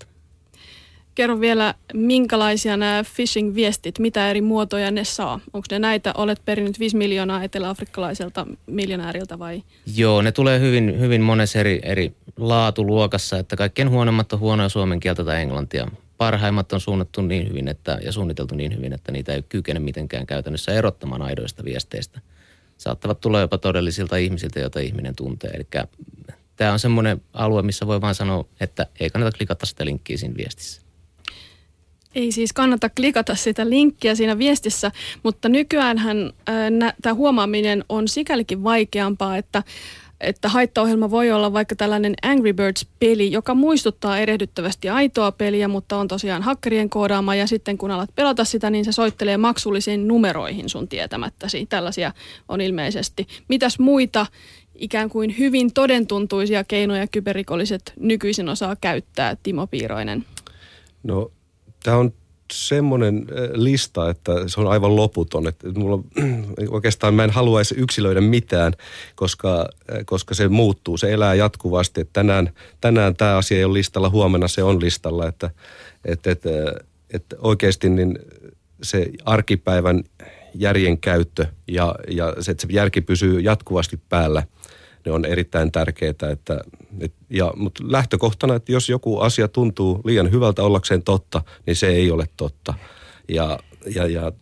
Kerro vielä, minkälaisia nämä phishing-viestit, mitä eri muotoja ne saa? Onko ne näitä, olet perinnyt 5 miljoonaa eteläafrikkalaiselta miljonääriltä vai? Joo, ne tulee hyvin, hyvin monessa eri, eri laatuluokassa, että kaikkein huonommat on huonoja suomen kieltä tai englantia. Parhaimmat on suunnattu niin hyvin että, ja suunniteltu niin hyvin, että niitä ei kykene mitenkään käytännössä erottamaan aidoista viesteistä – saattavat tulla jopa todellisilta ihmisiltä, joita ihminen tuntee. Eli tämä on semmoinen alue, missä voi vain sanoa, että ei kannata klikata sitä linkkiä siinä viestissä. Ei siis kannata klikata sitä linkkiä siinä viestissä, mutta nykyäänhän tämä huomaaminen on sikälikin vaikeampaa, että että haittaohjelma voi olla vaikka tällainen Angry Birds-peli, joka muistuttaa erehdyttävästi aitoa peliä, mutta on tosiaan hakkerien koodaama ja sitten kun alat pelata sitä, niin se soittelee maksullisiin numeroihin sun tietämättäsi. Tällaisia on ilmeisesti. Mitäs muita ikään kuin hyvin todentuntuisia keinoja kyberrikolliset nykyisin osaa käyttää, Timo Piiroinen? No, tämä on semmoinen lista, että se on aivan loputon. Että mulla [CLEARS THROAT] oikeastaan mä en haluaisi yksilöidä mitään, koska, koska se muuttuu, se elää jatkuvasti. Että tänään, tänään tämä asia ei ole listalla, huomenna se on listalla. Että, että, että, että oikeasti niin se arkipäivän järjen käyttö ja, ja se, että se järki pysyy jatkuvasti päällä – ne on erittäin tärkeitä. Että, et, ja, mutta lähtökohtana, että jos joku asia tuntuu liian hyvältä ollakseen totta, niin se ei ole totta. Ja, ja, ja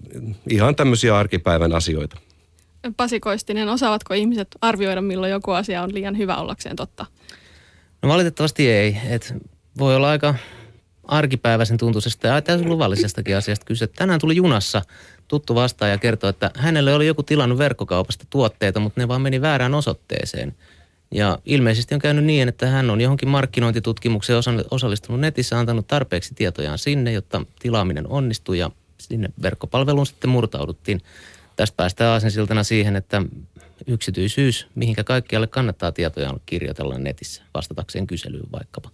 ihan tämmöisiä arkipäivän asioita. Pasi Koistinen, osaavatko ihmiset arvioida, milloin joku asia on liian hyvä ollakseen totta? No valitettavasti ei. Et voi olla aika arkipäiväisen tuntuisesta ja täysin luvallisestakin asiasta kyse. Tänään tuli junassa tuttu vastaan ja kertoi, että hänelle oli joku tilannut verkkokaupasta tuotteita, mutta ne vaan meni väärään osoitteeseen. Ja ilmeisesti on käynyt niin, että hän on johonkin markkinointitutkimukseen osallistunut netissä, antanut tarpeeksi tietojaan sinne, jotta tilaaminen onnistui ja sinne verkkopalveluun sitten murtauduttiin. Tästä päästään aasensiltana siihen, että yksityisyys, mihinkä kaikkialle kannattaa tietojaan kirjoitella netissä, vastatakseen kyselyyn vaikkapa.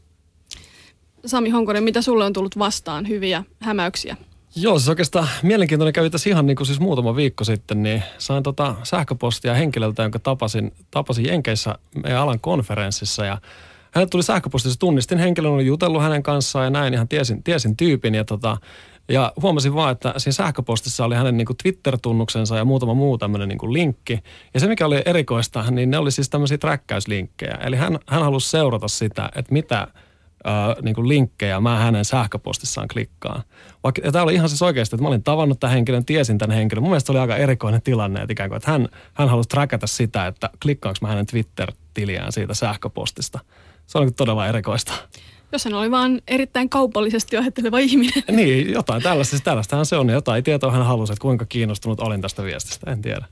Sami Honkonen, mitä sulle on tullut vastaan hyviä hämäyksiä? Joo, siis oikeastaan mielenkiintoinen kävi tässä ihan niin kuin siis muutama viikko sitten, niin sain tota sähköpostia henkilöltä, jonka tapasin, tapasin Jenkeissä meidän alan konferenssissa ja hänelle tuli sähköpostissa, tunnistin henkilön, oli jutellut hänen kanssaan ja näin ihan tiesin, tiesin tyypin ja tota, ja huomasin vaan, että siinä sähköpostissa oli hänen niin kuin Twitter-tunnuksensa ja muutama muu tämmöinen niin kuin linkki. Ja se, mikä oli erikoista, niin ne oli siis tämmöisiä träkkäyslinkkejä. Eli hän, hän halusi seurata sitä, että mitä – äh, niin kuin linkkejä mä hänen sähköpostissaan klikkaan. Vaikka, ja tämä oli ihan siis oikeasti, että mä olin tavannut tämän henkilön, tiesin tämän henkilön. Mun mielestä oli aika erikoinen tilanne, että ikään kuin, että hän, hän halusi trackata sitä, että klikkaanko mä hänen Twitter-tiliään siitä sähköpostista. Se oli todella erikoista. Jos hän oli vaan erittäin kaupallisesti ajatteleva ihminen. Niin, jotain tällaista. Siis tällaistähän se on. Jotain tietoa hän halusi, että kuinka kiinnostunut olin tästä viestistä. En tiedä.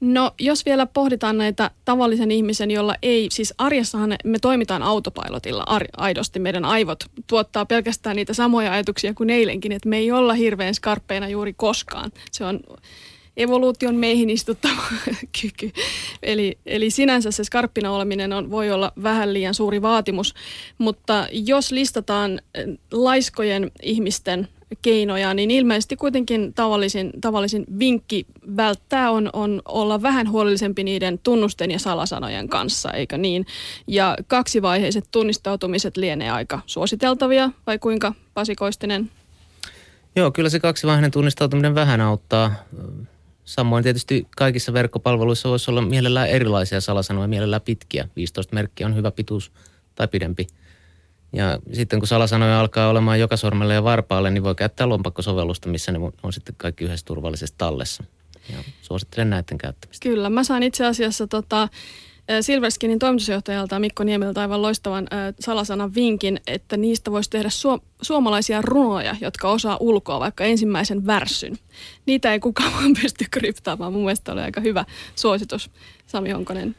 No jos vielä pohditaan näitä tavallisen ihmisen, jolla ei, siis arjessahan me toimitaan autopilotilla ar- aidosti. Meidän aivot tuottaa pelkästään niitä samoja ajatuksia kuin eilenkin, että me ei olla hirveän skarppeina juuri koskaan. Se on evoluution meihin istuttava [LAUGHS] kyky. Eli, eli sinänsä se skarppina oleminen on, voi olla vähän liian suuri vaatimus, mutta jos listataan laiskojen ihmisten keinoja, niin ilmeisesti kuitenkin tavallisin, tavallisin vinkki välttää on, on olla vähän huolellisempi niiden tunnusten ja salasanojen kanssa, eikö niin? Ja kaksivaiheiset tunnistautumiset lienee aika suositeltavia, vai kuinka Pasi Koistinen? Joo, kyllä se kaksivaiheinen tunnistautuminen vähän auttaa. Samoin tietysti kaikissa verkkopalveluissa voisi olla mielellään erilaisia salasanoja, mielellään pitkiä. 15 merkkiä on hyvä pituus tai pidempi – ja sitten kun salasanoja alkaa olemaan joka sormelle ja varpaalle, niin voi käyttää lompakkosovellusta, missä ne on sitten kaikki yhdessä turvallisessa tallessa. Ja suosittelen näiden käyttämistä. Kyllä, mä sain itse asiassa tota, Silverskinin toimitusjohtajalta Mikko Niemeltä aivan loistavan äh, salasanan vinkin, että niistä voisi tehdä su- suomalaisia runoja, jotka osaa ulkoa vaikka ensimmäisen värssyn. Niitä ei kukaan [LAUGHS] pysty kryptaamaan. Mun mielestä oli aika hyvä suositus, Sami Honkonen.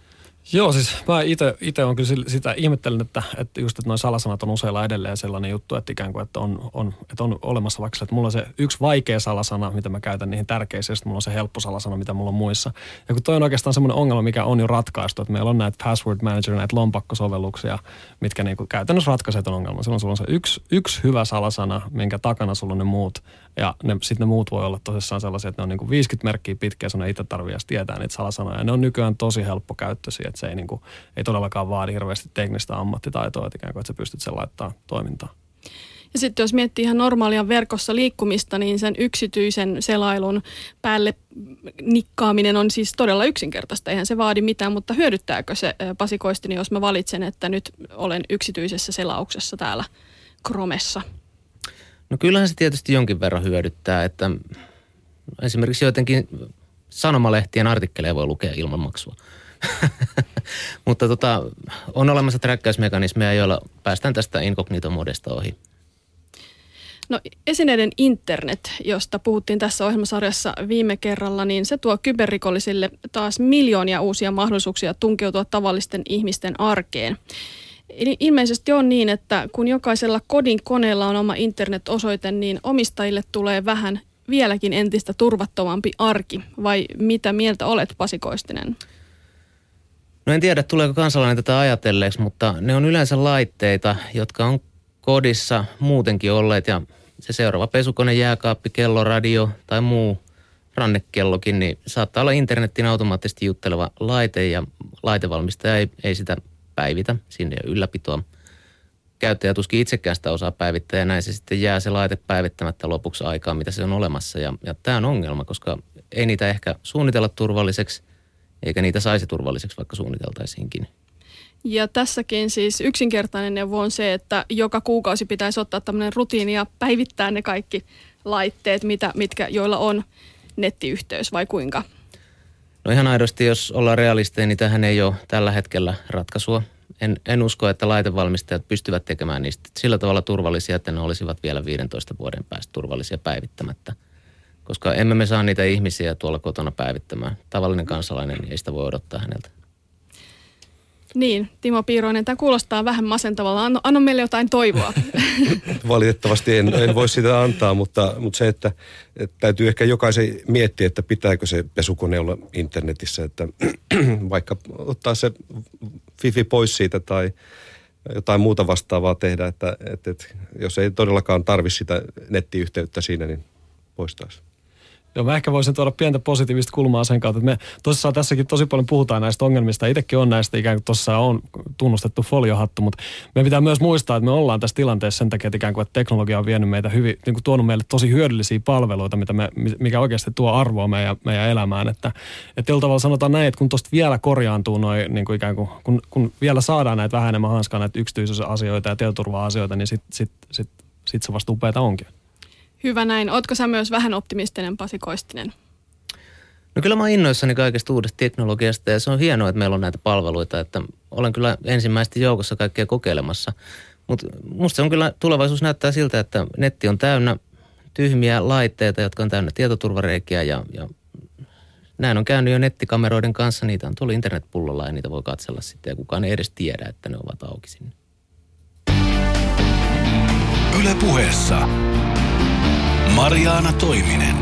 Joo, siis mä itse on kyllä sitä ihmettelen, että, että just että noin salasanat on useilla edelleen sellainen juttu, että ikään kuin, että on, on, että on olemassa vaikka että mulla on se yksi vaikea salasana, mitä mä käytän niihin tärkeisiin, ja mulla on se helppo salasana, mitä mulla on muissa. Ja kun toi on oikeastaan semmoinen ongelma, mikä on jo ratkaistu, että meillä on näitä password manager, näitä lompakkosovelluksia, mitkä niin käytännössä ratkaisee ton ongelman. Silloin sulla on se yksi, yksi hyvä salasana, minkä takana sulla on ne muut, ja sitten ne muut voi olla tosissaan sellaisia, että ne on niin kuin 50 merkkiä pitkiä, sun ei itse tarvitse tietää niitä salasanoja. Ja ne on nykyään tosi helppo käyttöisiä, että se ei, niin kuin, ei todellakaan vaadi hirveästi teknistä ammattitaitoa, että ikään kuin, että sä pystyt sen laittaa toimintaan. Ja sitten jos miettii ihan normaalia verkossa liikkumista, niin sen yksityisen selailun päälle nikkaaminen on siis todella yksinkertaista. Eihän se vaadi mitään, mutta hyödyttääkö se Pasi Koistini, jos mä valitsen, että nyt olen yksityisessä selauksessa täällä Kromessa? No kyllähän se tietysti jonkin verran hyödyttää, että esimerkiksi jotenkin sanomalehtien artikkeleja voi lukea ilman maksua. [LAUGHS] Mutta tota, on olemassa träkkäysmekanismeja, joilla päästään tästä inkognito-modesta ohi. No esineiden internet, josta puhuttiin tässä ohjelmasarjassa viime kerralla, niin se tuo kyberrikollisille taas miljoonia uusia mahdollisuuksia tunkeutua tavallisten ihmisten arkeen. Ilmeisesti on niin, että kun jokaisella kodin koneella on oma internet-osoite, niin omistajille tulee vähän vieläkin entistä turvattomampi arki. Vai mitä mieltä olet, Pasi Koistinen? No en tiedä, tuleeko kansalainen tätä ajatelleeksi, mutta ne on yleensä laitteita, jotka on kodissa muutenkin olleet ja se seuraava pesukone, jääkaappi, kello, radio tai muu rannekellokin, niin saattaa olla internetin automaattisesti jutteleva laite ja laitevalmistaja ei, ei sitä päivitä, sinne ei ylläpitoa. Käyttäjä tuskin itsekään sitä osaa päivittää ja näin se sitten jää se laite päivittämättä lopuksi aikaa, mitä se on olemassa. Ja, ja tämä on ongelma, koska ei niitä ehkä suunnitella turvalliseksi, eikä niitä saisi turvalliseksi, vaikka suunniteltaisiinkin. Ja tässäkin siis yksinkertainen neuvo on se, että joka kuukausi pitäisi ottaa tämmöinen rutiini ja päivittää ne kaikki laitteet, mitä, mitkä, joilla on nettiyhteys vai kuinka? No ihan aidosti, jos ollaan realisteja, niin tähän ei ole tällä hetkellä ratkaisua. En, en usko, että laitevalmistajat pystyvät tekemään niistä sillä tavalla turvallisia, että ne olisivat vielä 15 vuoden päästä turvallisia päivittämättä. Koska emme me saa niitä ihmisiä tuolla kotona päivittämään. Tavallinen kansalainen ei sitä voi odottaa häneltä. Niin, Timo Piiroinen, tämä kuulostaa vähän masentavalla. Anna, anna meille jotain toivoa. [LAUGHS] Valitettavasti en, en voi sitä antaa, mutta, mutta se, että, että täytyy ehkä jokaisen miettiä, että pitääkö se pesukone olla internetissä, että [CLEARS THROAT] vaikka ottaa se fifi pois siitä tai jotain muuta vastaavaa tehdä, että, että, että jos ei todellakaan tarvi sitä nettiyhteyttä siinä, niin poistaisi. Joo, mä ehkä voisin tuoda pientä positiivista kulmaa sen kautta, että me tosissaan tässäkin tosi paljon puhutaan näistä ongelmista. Itsekin on näistä ikään kuin tuossa on tunnustettu foliohattu, mutta me pitää myös muistaa, että me ollaan tässä tilanteessa sen takia, että ikään kuin että teknologia on vienyt meitä hyvin, niin kuin tuonut meille tosi hyödyllisiä palveluita, mitä me, mikä oikeasti tuo arvoa meidän, meidän elämään. Että, että tavalla sanotaan näin, että kun tuosta vielä korjaantuu noin, niin kuin ikään kuin, kun, kun vielä saadaan näitä vähän enemmän hanskaa näitä yksityisyysasioita ja tietoturva-asioita, niin sitten sit, sit, sit se vasta upeata onkin. Hyvä näin. Ootko sä myös vähän optimistinen Pasi Koistinen? No kyllä mä oon innoissani kaikesta uudesta teknologiasta ja se on hienoa, että meillä on näitä palveluita, että olen kyllä ensimmäistä joukossa kaikkea kokeilemassa. Mutta musta se on kyllä, tulevaisuus näyttää siltä, että netti on täynnä tyhmiä laitteita, jotka on täynnä tietoturvareikiä ja, ja näin on käynyt jo nettikameroiden kanssa. Niitä on tullut internetpullolla ja niitä voi katsella sitten ja kukaan ei edes tiedä, että ne ovat auki sinne. Yle puheessa Mariana Toiminen.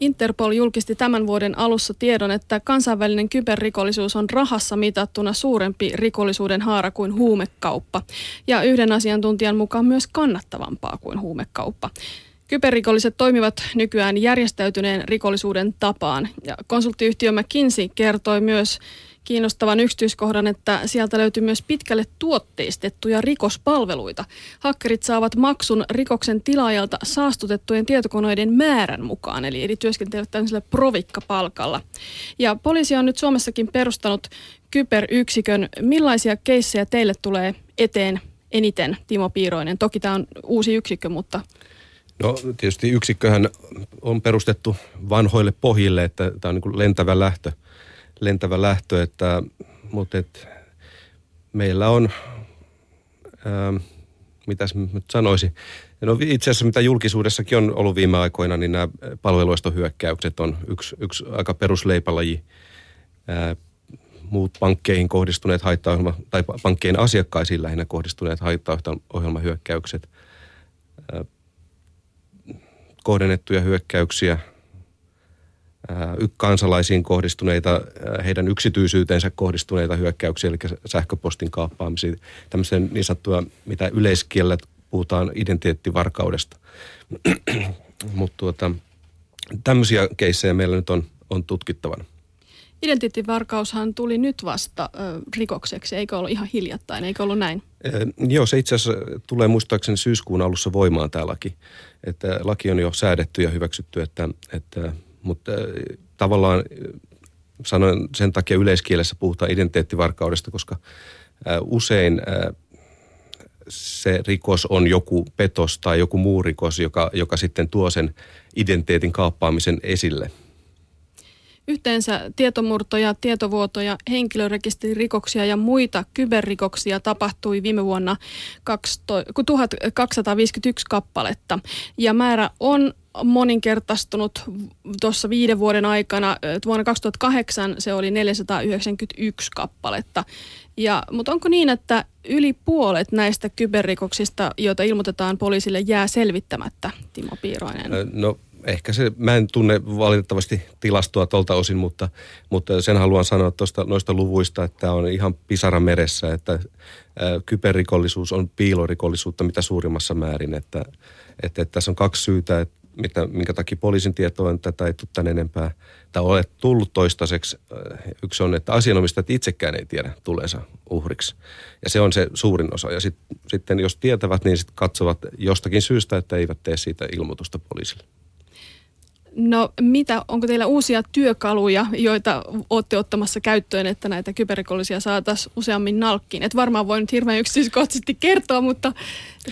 Interpol julkisti tämän vuoden alussa tiedon, että kansainvälinen kyberrikollisuus on rahassa mitattuna suurempi rikollisuuden haara kuin huumekauppa. Ja yhden asiantuntijan mukaan myös kannattavampaa kuin huumekauppa. Kyberrikolliset toimivat nykyään järjestäytyneen rikollisuuden tapaan. Ja konsulttiyhtiö McKinsey kertoi myös kiinnostavan yksityiskohdan, että sieltä löytyy myös pitkälle tuotteistettuja rikospalveluita. Hakkerit saavat maksun rikoksen tilaajalta saastutettujen tietokoneiden määrän mukaan, eli, eli työskentelevät tämmöisellä provikkapalkalla. Ja poliisi on nyt Suomessakin perustanut kyberyksikön. Millaisia keissejä teille tulee eteen eniten, Timo Piiroinen? Toki tämä on uusi yksikkö, mutta No tietysti yksikköhän on perustettu vanhoille pohjille, että tämä on niin lentävä lähtö – lentävä lähtö, että, mutta et, meillä on, ää, mitäs nyt sanoisin, no itse asiassa mitä julkisuudessakin on ollut viime aikoina, niin nämä palveluistohyökkäykset on yksi, yksi aika perusleipälaji. Ää, muut pankkeihin kohdistuneet haittaohjelma, tai pankkien asiakkaisiin lähinnä kohdistuneet haittaohjelmahyökkäykset, ää, kohdennettuja hyökkäyksiä – kansalaisiin kohdistuneita, heidän yksityisyyteensä kohdistuneita hyökkäyksiä, eli sähköpostin kaappaamisia, tämmöisen niin sattua, mitä yleiskielellä puhutaan identiteettivarkaudesta. [CLEARS THROAT] Mutta tuota, tämmöisiä keissejä meillä nyt on, on tutkittavana. Identiteettivarkaushan tuli nyt vasta ö, rikokseksi, eikö ollut ihan hiljattain, eikö ollut näin? E, joo, se itse asiassa tulee muistaakseni syyskuun alussa voimaan tämä laki. Että laki on jo säädetty ja hyväksytty, että, että mutta äh, tavallaan äh, sanoin sen takia yleiskielessä puhutaan identiteettivarkaudesta, koska äh, usein se rikos on joku petos tai joku muu rikos, joka, joka sitten tuo sen identiteetin kaappaamisen esille. Yhteensä tietomurtoja, tietovuotoja, henkilörekisteririkoksia ja muita kyberrikoksia tapahtui viime vuonna 1251 kappaletta. Ja määrä on moninkertaistunut tuossa viiden vuoden aikana. Vuonna 2008 se oli 491 kappaletta. Ja, mutta onko niin, että yli puolet näistä kyberrikoksista, joita ilmoitetaan poliisille, jää selvittämättä, Timo Piiroinen? No ehkä se, mä en tunne valitettavasti tilastoa tuolta osin, mutta, mutta sen haluan sanoa tuosta noista luvuista, että on ihan pisara meressä, että kyberrikollisuus on piilorikollisuutta mitä suurimmassa määrin, että, että, että tässä on kaksi syytä, että mitä, minkä takia poliisin tietoon tätä ei tule enempää, tai ole tullut toistaiseksi. Yksi on, että asianomistajat itsekään ei tiedä tuleensa uhriksi. Ja se on se suurin osa. Ja sit, sitten jos tietävät, niin sitten katsovat jostakin syystä, että eivät tee siitä ilmoitusta poliisille. No mitä, onko teillä uusia työkaluja, joita olette ottamassa käyttöön, että näitä kyberrikollisia saataisiin useammin nalkkiin? Et varmaan voi nyt hirveän yksityiskohtaisesti kertoa, mutta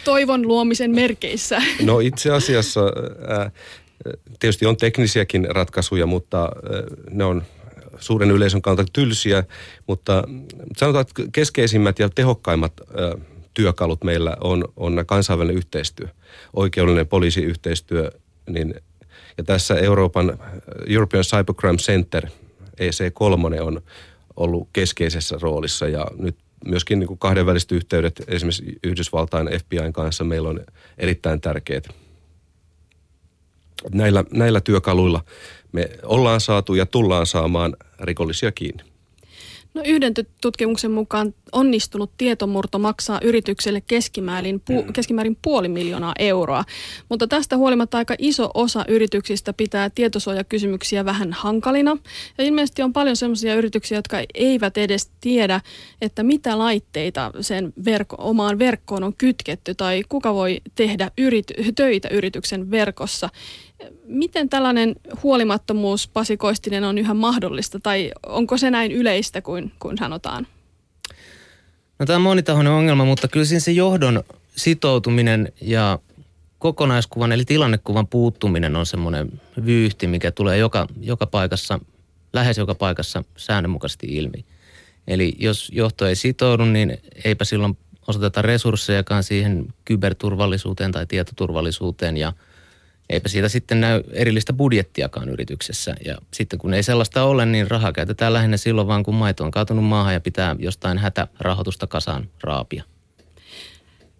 toivon luomisen merkeissä. No itse asiassa ää, tietysti on teknisiäkin ratkaisuja, mutta ne on suuren yleisön kannalta tylsiä, mutta sanotaan, että keskeisimmät ja tehokkaimmat työkalut meillä on, on kansainvälinen yhteistyö, oikeudellinen poliisiyhteistyö, niin ja tässä Euroopan äh, European Cybercrime Center, EC3, on ollut keskeisessä roolissa ja nyt myöskin niin kuin kahdenväliset yhteydet esimerkiksi Yhdysvaltain FBIn kanssa meillä on erittäin tärkeät. Näillä, näillä työkaluilla me ollaan saatu ja tullaan saamaan rikollisia kiinni. No yhden tutkimuksen mukaan onnistunut tietomurto maksaa yritykselle keskimäärin, pu, mm. keskimäärin puoli miljoonaa euroa, mutta tästä huolimatta aika iso osa yrityksistä pitää tietosuojakysymyksiä vähän hankalina. Ja ilmeisesti on paljon sellaisia yrityksiä, jotka eivät edes tiedä, että mitä laitteita sen verko, omaan verkkoon on kytketty tai kuka voi tehdä yrity, töitä yrityksen verkossa. Miten tällainen huolimattomuus pasikoistinen on yhä mahdollista tai onko se näin yleistä kuin, kuin sanotaan? No tämä on monitahoinen ongelma, mutta kyllä siinä se johdon sitoutuminen ja kokonaiskuvan eli tilannekuvan puuttuminen on semmoinen vyyhti, mikä tulee joka, joka paikassa, lähes joka paikassa säännönmukaisesti ilmi. Eli jos johto ei sitoudu, niin eipä silloin osoiteta resurssejakaan siihen kyberturvallisuuteen tai tietoturvallisuuteen ja – eipä siitä sitten näy erillistä budjettiakaan yrityksessä. Ja sitten kun ei sellaista ole, niin rahaa käytetään lähinnä silloin vaan, kun maito on kaatunut maahan ja pitää jostain hätärahoitusta kasaan raapia.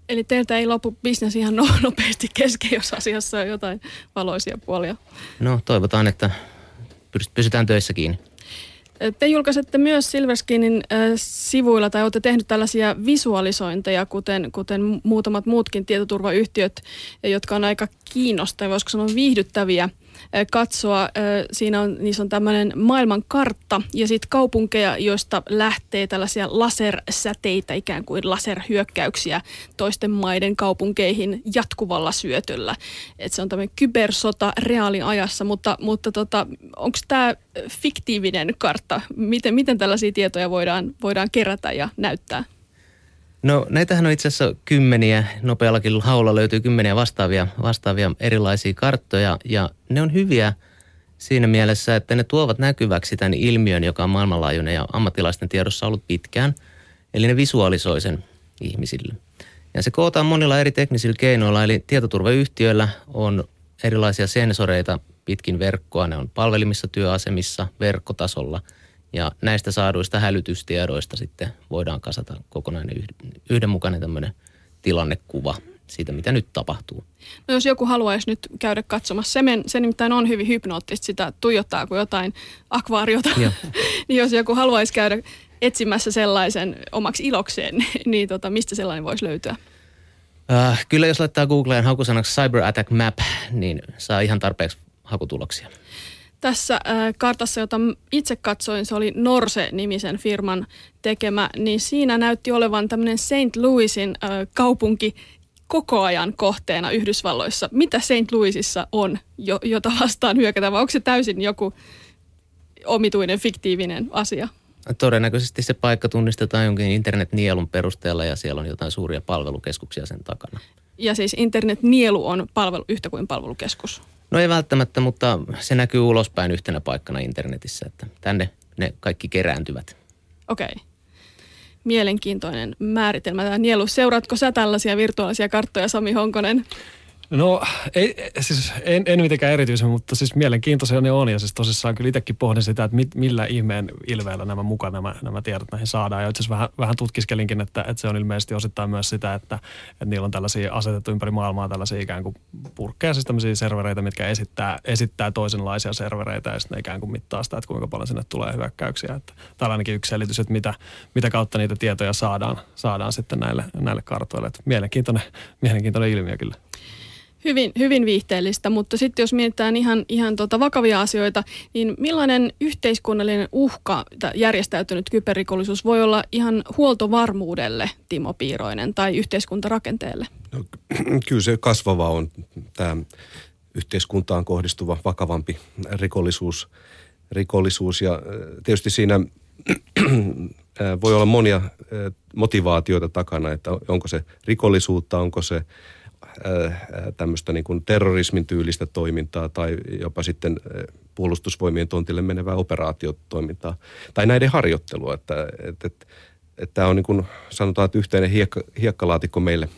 Eli teiltä ei lopu bisnes ihan no, [LAUGHS] nopeasti kesken, jos asiassa on jotain valoisia puolia. No toivotaan, että pysytään töissä kiinni. Te julkaisette myös Silverskinin äh, sivuilla tai olette tehnyt tällaisia visualisointeja, kuten, kuten muutamat muutkin tietoturvayhtiöt, jotka on aika kiinnostavia, voisiko sanoa viihdyttäviä katsoa. Siinä on, niissä on tämmöinen maailman kartta ja sitten kaupunkeja, joista lähtee tällaisia lasersäteitä, ikään kuin laserhyökkäyksiä toisten maiden kaupunkeihin jatkuvalla syötöllä. Et se on tämmöinen kybersota reaaliajassa, mutta, mutta tota, onko tämä fiktiivinen kartta? Miten, miten tällaisia tietoja voidaan, voidaan kerätä ja näyttää? No näitähän on itse asiassa kymmeniä, nopeallakin haulla löytyy kymmeniä vastaavia, vastaavia erilaisia karttoja ja ne on hyviä siinä mielessä, että ne tuovat näkyväksi tämän ilmiön, joka on maailmanlaajuinen ja ammattilaisten tiedossa ollut pitkään. Eli ne visualisoi sen ihmisille. Ja se kootaan monilla eri teknisillä keinoilla, eli tietoturvayhtiöillä on erilaisia sensoreita pitkin verkkoa. Ne on palvelimissa, työasemissa, verkkotasolla – ja näistä saaduista hälytystiedoista sitten voidaan kasata kokonainen yhdenmukainen tämmöinen tilannekuva siitä, mitä nyt tapahtuu. No jos joku haluaisi nyt käydä katsomassa, se, men, se nimittäin on hyvin hypnoottista, sitä tuijottaa kuin jotain akvaariota. [LAUGHS] niin jos joku haluaisi käydä etsimässä sellaisen omaksi ilokseen, [LAUGHS] niin tota, mistä sellainen voisi löytyä? Äh, kyllä jos laittaa Googleen hakusanaksi Cyber Attack Map, niin saa ihan tarpeeksi hakutuloksia tässä äh, kartassa, jota itse katsoin, se oli Norse-nimisen firman tekemä, niin siinä näytti olevan tämmöinen St. Louisin äh, kaupunki koko ajan kohteena Yhdysvalloissa. Mitä St. Louisissa on, jo, jota vastaan hyökätä, vai onko se täysin joku omituinen, fiktiivinen asia? Todennäköisesti se paikka tunnistetaan jonkin internetnielun perusteella ja siellä on jotain suuria palvelukeskuksia sen takana. Ja siis internetnielu on palvelu, yhtä kuin palvelukeskus? No ei välttämättä, mutta se näkyy ulospäin yhtenä paikkana internetissä, että tänne ne kaikki kerääntyvät. Okei. Okay. Mielenkiintoinen määritelmä tämä nielu. Seuraatko sä tällaisia virtuaalisia karttoja, Sami Honkonen? No ei, siis en, en mitenkään erityisen, mutta siis mielenkiintoisia ne on ja siis tosissaan kyllä itsekin pohdin sitä, että mit, millä ihmeen ilveellä nämä mukaan nämä, nämä tiedot näihin saadaan. Ja itse asiassa vähän, vähän tutkiskelinkin, että, että se on ilmeisesti osittain myös sitä, että, että niillä on tällaisia asetettu ympäri maailmaa tällaisia ikään kuin purkkeja, siis tämmöisiä servereitä, mitkä esittää, esittää toisenlaisia servereitä ja sitten ne ikään kuin mittaa sitä, että kuinka paljon sinne tulee hyökkäyksiä. Että täällä ainakin yksi selitys, että mitä, mitä kautta niitä tietoja saadaan, saadaan sitten näille, näille kartoille. Että mielenkiintoinen, mielenkiintoinen ilmiö kyllä. Hyvin, hyvin viihteellistä, mutta sitten jos mietitään ihan, ihan tota vakavia asioita, niin millainen yhteiskunnallinen uhka järjestäytynyt kyberrikollisuus voi olla ihan huoltovarmuudelle, Timo Piiroinen, tai yhteiskuntarakenteelle? No, [CLEARS THROAT] kyllä se kasvava on tämä yhteiskuntaan kohdistuva vakavampi rikollisuus. rikollisuus ja tietysti siinä [CLEARS THROAT] voi olla monia motivaatioita takana, että onko se rikollisuutta, onko se tämmöistä niin kuin terrorismin tyylistä toimintaa tai jopa sitten puolustusvoimien tontille menevää operaatiotoimintaa tai näiden harjoittelua. Että, että, että, että tämä on niin kuin sanotaan, että yhteinen hiekka, hiekkalaatikko meille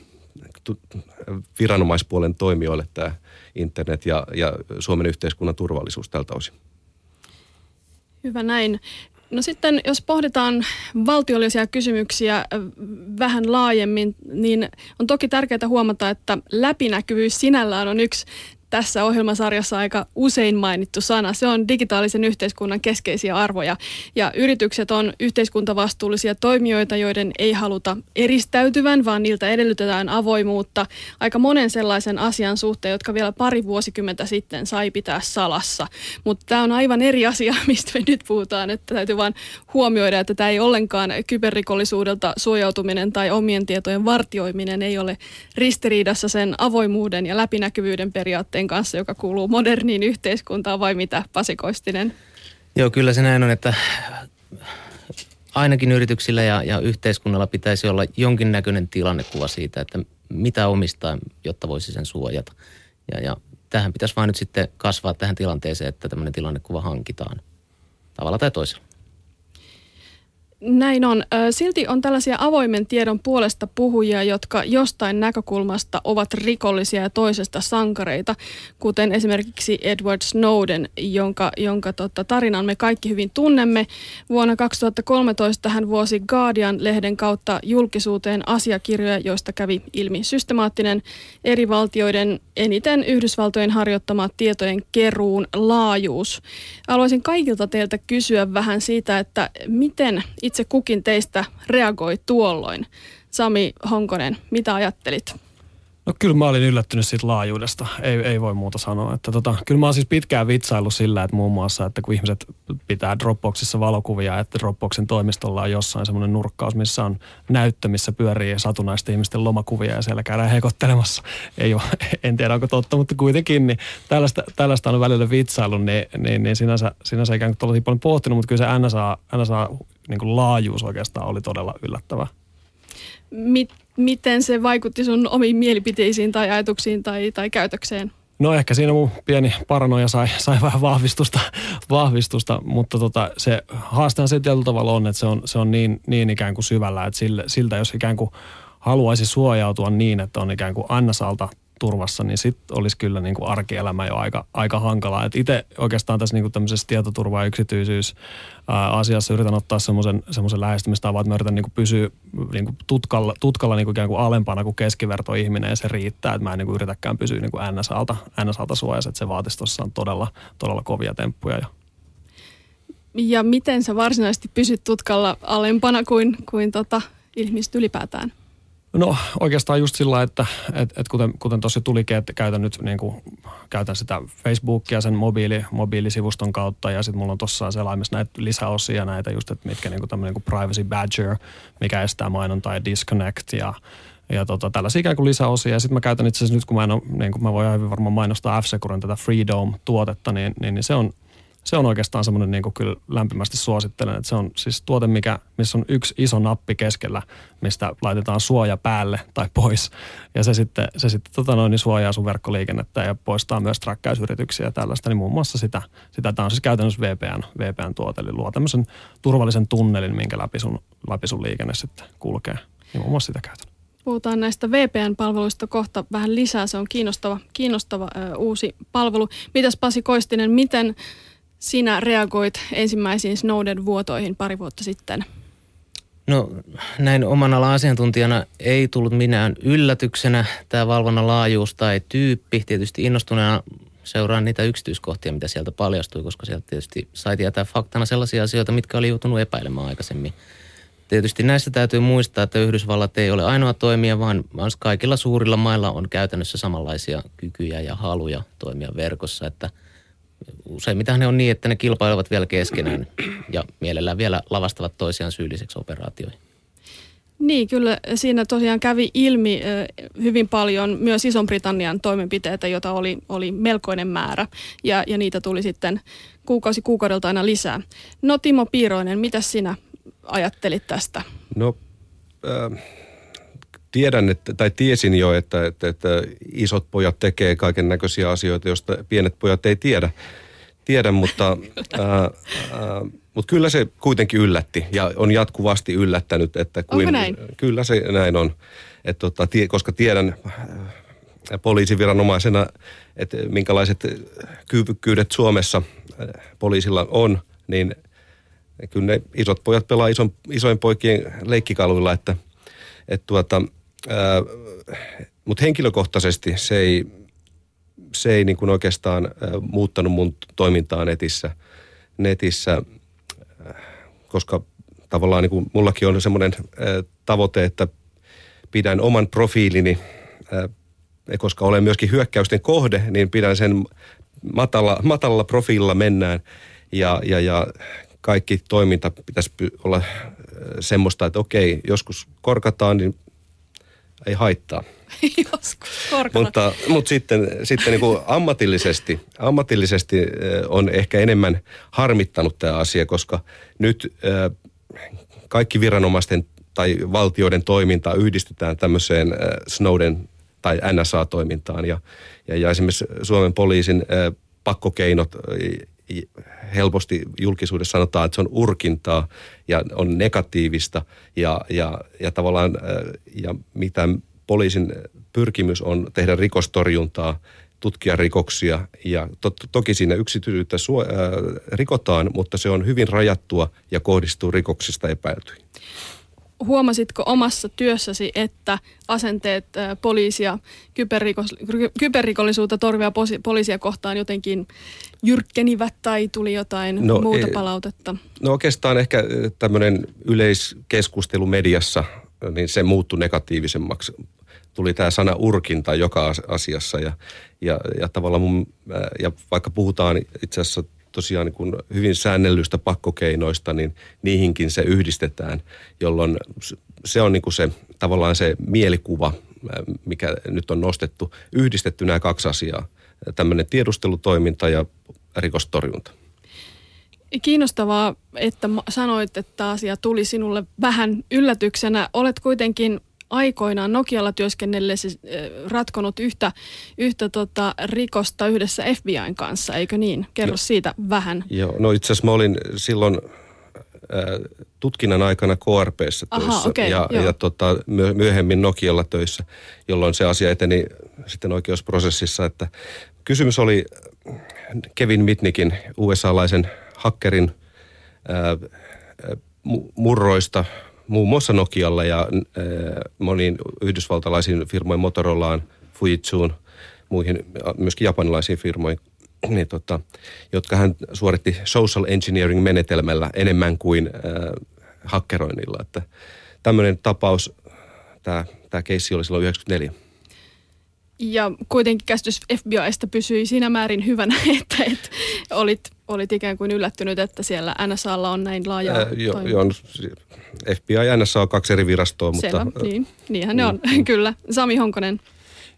viranomaispuolen toimijoille tämä internet ja, ja Suomen yhteiskunnan turvallisuus tältä osin. Hyvä näin. No sitten jos pohditaan valtiollisia kysymyksiä vähän laajemmin, niin on toki tärkeää huomata, että läpinäkyvyys sinällään on yksi tässä ohjelmasarjassa aika usein mainittu sana. Se on digitaalisen yhteiskunnan keskeisiä arvoja. Ja yritykset on yhteiskuntavastuullisia toimijoita, joiden ei haluta eristäytyvän, vaan niiltä edellytetään avoimuutta aika monen sellaisen asian suhteen, jotka vielä pari vuosikymmentä sitten sai pitää salassa. Mutta tämä on aivan eri asia, [LAUGHS] mistä me nyt puhutaan. Että täytyy vain huomioida, että tämä ei ollenkaan kyberrikollisuudelta suojautuminen tai omien tietojen vartioiminen ei ole ristiriidassa sen avoimuuden ja läpinäkyvyyden periaatteen periaatteen kanssa, joka kuuluu moderniin yhteiskuntaan vai mitä, Pasi Koistinen? Joo, kyllä se näin on, että ainakin yrityksillä ja, ja yhteiskunnalla pitäisi olla jonkinnäköinen tilannekuva siitä, että mitä omistaa, jotta voisi sen suojata. Ja, ja tähän pitäisi vain nyt sitten kasvaa tähän tilanteeseen, että tämmöinen tilannekuva hankitaan tavalla tai toisella. Näin on. Silti on tällaisia avoimen tiedon puolesta puhujia, jotka jostain näkökulmasta ovat rikollisia ja toisesta sankareita, kuten esimerkiksi Edward Snowden, jonka, jonka tota, tarinan me kaikki hyvin tunnemme. Vuonna 2013 hän vuosi Guardian-lehden kautta julkisuuteen asiakirjoja, joista kävi ilmi systemaattinen eri valtioiden eniten Yhdysvaltojen harjoittama tietojen keruun laajuus. Haluaisin kaikilta teiltä kysyä vähän siitä, että miten itse kukin teistä reagoi tuolloin? Sami Honkonen, mitä ajattelit? No kyllä mä olin yllättynyt siitä laajuudesta, ei, ei voi muuta sanoa. Että tota, kyllä mä oon siis pitkään vitsaillut sillä, että muun muassa, että kun ihmiset pitää Dropboxissa valokuvia, että Dropboxin toimistolla on jossain semmoinen nurkkaus, missä on näyttö, missä pyörii satunaisten ihmisten lomakuvia ja siellä käydään hekottelemassa. Ei ole, [LAUGHS] en tiedä onko totta, mutta kuitenkin niin tällaista, tällaista on välillä vitsailu, niin, niin, niin sinänsä, sinänsä ikään kuin paljon pohtinut, mutta kyllä se NSA, NSA niin kuin laajuus oikeastaan oli todella yllättävä. Mit, miten se vaikutti sun omiin mielipiteisiin tai ajatuksiin tai, tai käytökseen? No ehkä siinä mun pieni paranoja sai, sai vähän vahvistusta, vahvistusta mutta tota, se haastehan se tietyllä tavalla on, että se on, se on niin, niin ikään kuin syvällä, että sille, siltä jos ikään kuin haluaisi suojautua niin, että on ikään kuin annasalta turvassa, niin sitten olisi kyllä niin kuin arkielämä jo aika, aika hankalaa. Et itse oikeastaan tässä niin kuin tämmöisessä tietoturva- ja yksityisyys asiassa yritän ottaa semmoisen, semmoisen lähestymistavan, että mä yritän niin kuin pysyä niin kuin tutkalla, tutkalla niin kuin ikään kuin alempana kuin keskiverto ihminen ja se riittää, että mä en niin kuin yritäkään pysyä niin kuin NSAlta, NSAlta suojassa, että se vaatisi tuossa todella, todella kovia temppuja. Ja ja miten sä varsinaisesti pysyt tutkalla alempana kuin, kuin tota, ihmiset ylipäätään? No oikeastaan just sillä, että et, et kuten, kuten tuossa tulikin, että käytän nyt niin kuin, käytän sitä Facebookia sen mobiili, mobiilisivuston kautta ja sitten mulla on tuossa selaimessa näitä lisäosia näitä just, että mitkä niin kuin tämmöinen niin Privacy Badger, mikä estää mainontaa ja Disconnect ja ja tota, tällaisia ikään kuin lisäosia. Ja sitten mä käytän itse asiassa nyt, kun mä, en ole, niin kuin mä voin hyvin varmaan mainostaa F-Securen tätä Freedom-tuotetta, niin, niin, niin se on se on oikeastaan semmoinen niin kuin kyllä lämpimästi suosittelen, että se on siis tuote, mikä, missä on yksi iso nappi keskellä, mistä laitetaan suoja päälle tai pois. Ja se sitten, se sitten tota noin, niin suojaa sun verkkoliikennettä ja poistaa myös träkkäysyrityksiä ja tällaista, niin muun muassa sitä, sitä tämä on siis käytännössä VPN, VPN-tuote, eli luo tämmöisen turvallisen tunnelin, minkä läpi sun, läpi sun liikenne sitten kulkee. Niin muun muassa sitä käytän. Puhutaan näistä VPN-palveluista kohta vähän lisää. Se on kiinnostava, kiinnostava ö, uusi palvelu. Mitäs Pasi Koistinen, miten sinä reagoit ensimmäisiin Snowden-vuotoihin pari vuotta sitten? No näin oman alan asiantuntijana ei tullut minään yllätyksenä tämä valvonnan laajuus tai tyyppi. Tietysti innostuneena seuraan niitä yksityiskohtia, mitä sieltä paljastui, koska sieltä tietysti sai tietää faktana sellaisia asioita, mitkä oli joutunut epäilemään aikaisemmin. Tietysti näistä täytyy muistaa, että Yhdysvallat ei ole ainoa toimija, vaan myös kaikilla suurilla mailla on käytännössä samanlaisia kykyjä ja haluja toimia verkossa, että useimmiten ne on niin, että ne kilpailevat vielä keskenään ja mielellään vielä lavastavat toisiaan syylliseksi operaatioihin. Niin, kyllä siinä tosiaan kävi ilmi hyvin paljon myös Ison-Britannian toimenpiteitä, joita oli, oli melkoinen määrä ja, ja niitä tuli sitten kuukausi kuukaudelta aina lisää. No Timo Piiroinen, mitä sinä ajattelit tästä? No äh, tiedän, että, tai tiesin jo, että, että, että isot pojat tekee kaiken näköisiä asioita, joista pienet pojat ei tiedä, tiedä mutta, äh, äh, mutta kyllä se kuitenkin yllätti ja on jatkuvasti yllättänyt. Että kuin, Onko näin? Kyllä se näin on, että tota, tie, koska tiedän äh, poliisiviranomaisena, että minkälaiset kyvykkyydet Suomessa poliisilla on, niin – kyllä ne isot pojat pelaa ison, isoin poikien leikkikaluilla, että et tuota, mutta henkilökohtaisesti se ei, se ei niin kuin oikeastaan muuttanut mun toimintaa netissä, netissä koska tavallaan niin kuin mullakin on semmoinen tavoite, että pidän oman profiilini, koska olen myöskin hyökkäysten kohde, niin pidän sen matala, matalalla profiililla mennään. Ja, ja, ja kaikki toiminta pitäisi olla äh, semmoista, että okei, joskus korkataan, niin ei haittaa. [LAUGHS] joskus mutta, mutta sitten, sitten niin kuin ammatillisesti, ammatillisesti äh, on ehkä enemmän harmittanut tämä asia, koska nyt äh, kaikki viranomaisten tai valtioiden toiminta yhdistetään tämmöiseen Snowden tai NSA-toimintaan. Ja, ja, ja esimerkiksi Suomen poliisin pakkokeinot helposti julkisuudessa sanotaan, että se on urkintaa ja on negatiivista ja, ja, ja tavallaan ja mitä poliisin pyrkimys on tehdä rikostorjuntaa, tutkia rikoksia ja to, toki siinä yksityisyyttä suo, ää, rikotaan, mutta se on hyvin rajattua ja kohdistuu rikoksista epäiltyihin huomasitko omassa työssäsi, että asenteet poliisia, kyberrikos, kyberrikollisuutta torvia poliisia kohtaan jotenkin jyrkkenivät tai tuli jotain no, muuta e, palautetta? No oikeastaan ehkä tämmöinen yleiskeskustelu mediassa, niin se muuttui negatiivisemmaksi. Tuli tämä sana urkinta joka asiassa ja, ja, ja tavallaan mun, ja vaikka puhutaan itse asiassa tosiaan niin kuin hyvin säännellyistä pakkokeinoista, niin niihinkin se yhdistetään, jolloin se on niin kuin se tavallaan se mielikuva, mikä nyt on nostettu, yhdistetty nämä kaksi asiaa, tämmöinen tiedustelutoiminta ja rikostorjunta. Kiinnostavaa, että sanoit, että asia tuli sinulle vähän yllätyksenä. Olet kuitenkin aikoinaan Nokialla työskennellessä eh, ratkonut yhtä, yhtä tota rikosta yhdessä FBIn kanssa, eikö niin? Kerro no, siitä vähän. Joo, no itse asiassa mä olin silloin äh, tutkinnan aikana KRPssä töissä Aha, okay, ja, ja tota, myöhemmin Nokialla töissä, jolloin se asia eteni sitten oikeusprosessissa, että kysymys oli Kevin Mitnikin, USA-laisen hakkerin äh, murroista – muun muassa Nokialla ja äh, moniin yhdysvaltalaisiin firmoihin, Motorolaan, Fujitsuun, muihin myöskin japanilaisiin firmoihin, [CLEARS THROAT] niin tota, jotka hän suoritti social engineering menetelmällä enemmän kuin äh, hakkeroinnilla. Että tämmöinen tapaus, tämä keissi oli silloin 94. Ja kuitenkin käsitys FBIsta pysyi siinä määrin hyvänä, [LAUGHS] että, että olit, olit ikään kuin yllättynyt, että siellä NSAlla on näin laaja Ää, jo, jo, FBI ja NSA on kaksi eri virastoa, mutta... Selvä, niin, niinhän ne on, mm. [LAUGHS] kyllä. Sami Honkonen.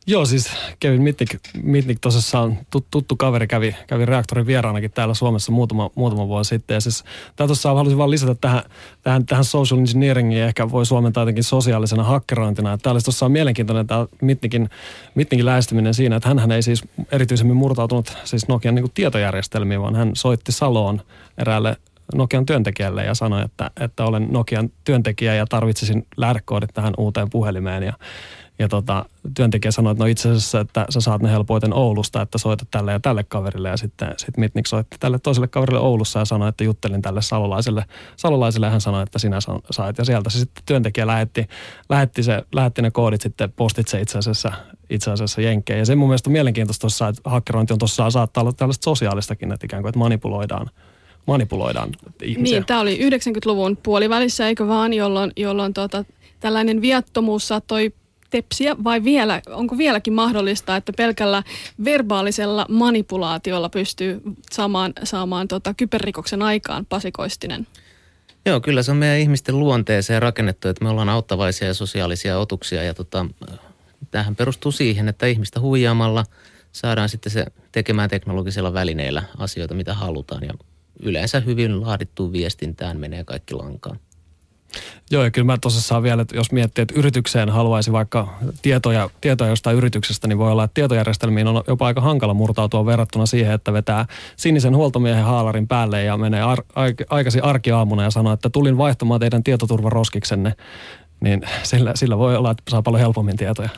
Joo, siis Kevin Mitnick, Mitnick tosissaan tut, tuttu kaveri kävi, kävi reaktorin vieraanakin täällä Suomessa muutama, muutama vuosi sitten. Ja siis tämä tuossa haluaisin vaan lisätä tähän, tähän, tähän social engineeringiin ehkä voi suomentaa jotenkin sosiaalisena hakkerointina. Tämä olisi tuossa mielenkiintoinen tämä Mitnickin, Mitnickin lähestyminen siinä, että hän ei siis erityisemmin murtautunut siis Nokian niin tietojärjestelmiin, vaan hän soitti Saloon eräälle Nokian työntekijälle ja sanoi, että, että olen Nokian työntekijä ja tarvitsisin lähdekoodit tähän uuteen puhelimeen. Ja ja tota, työntekijä sanoi, että no itse asiassa, että sä saat ne helpoiten Oulusta, että soita tälle ja tälle kaverille. Ja sitten sit Mitnik soitti tälle toiselle kaverille Oulussa ja sanoi, että juttelin tälle salolaiselle. Salolaiselle hän sanoi, että sinä sait. Ja sieltä se sitten työntekijä lähetti, lähetti, se, lähetti ne koodit sitten postitse itse asiassa, itse asiassa jenkkeen. Ja se mun mielestä on mielenkiintoista tuossa, että hakkerointi on tuossa saattaa olla tällaista sosiaalistakin, että ikään kuin, että manipuloidaan manipuloidaan ihmisiä. Niin, tämä oli 90-luvun puolivälissä, eikö vaan, jolloin, jolloin tota, tällainen viattomuus saattoi tepsiä vai vielä, onko vieläkin mahdollista, että pelkällä verbaalisella manipulaatiolla pystyy saamaan, saamaan tota kyberrikoksen aikaan pasikoistinen? Joo, kyllä se on meidän ihmisten luonteeseen rakennettu, että me ollaan auttavaisia ja sosiaalisia otuksia ja tota, tämähän perustuu siihen, että ihmistä huijaamalla saadaan sitten se tekemään teknologisella välineillä asioita, mitä halutaan ja yleensä hyvin laadittuun viestintään menee kaikki lankaan. Joo, ja kyllä mä tuossa saan vielä, että jos miettii, että yritykseen haluaisi vaikka tietoja, tietoja jostain yrityksestä, niin voi olla, että tietojärjestelmiin on jopa aika hankala murtautua verrattuna siihen, että vetää sinisen huoltomiehen haalarin päälle ja menee ar- aikaisin arkiaamuna ja sanoo, että tulin vaihtamaan teidän tietoturvaroskiksenne, niin sillä, sillä voi olla, että saa paljon helpommin tietoja.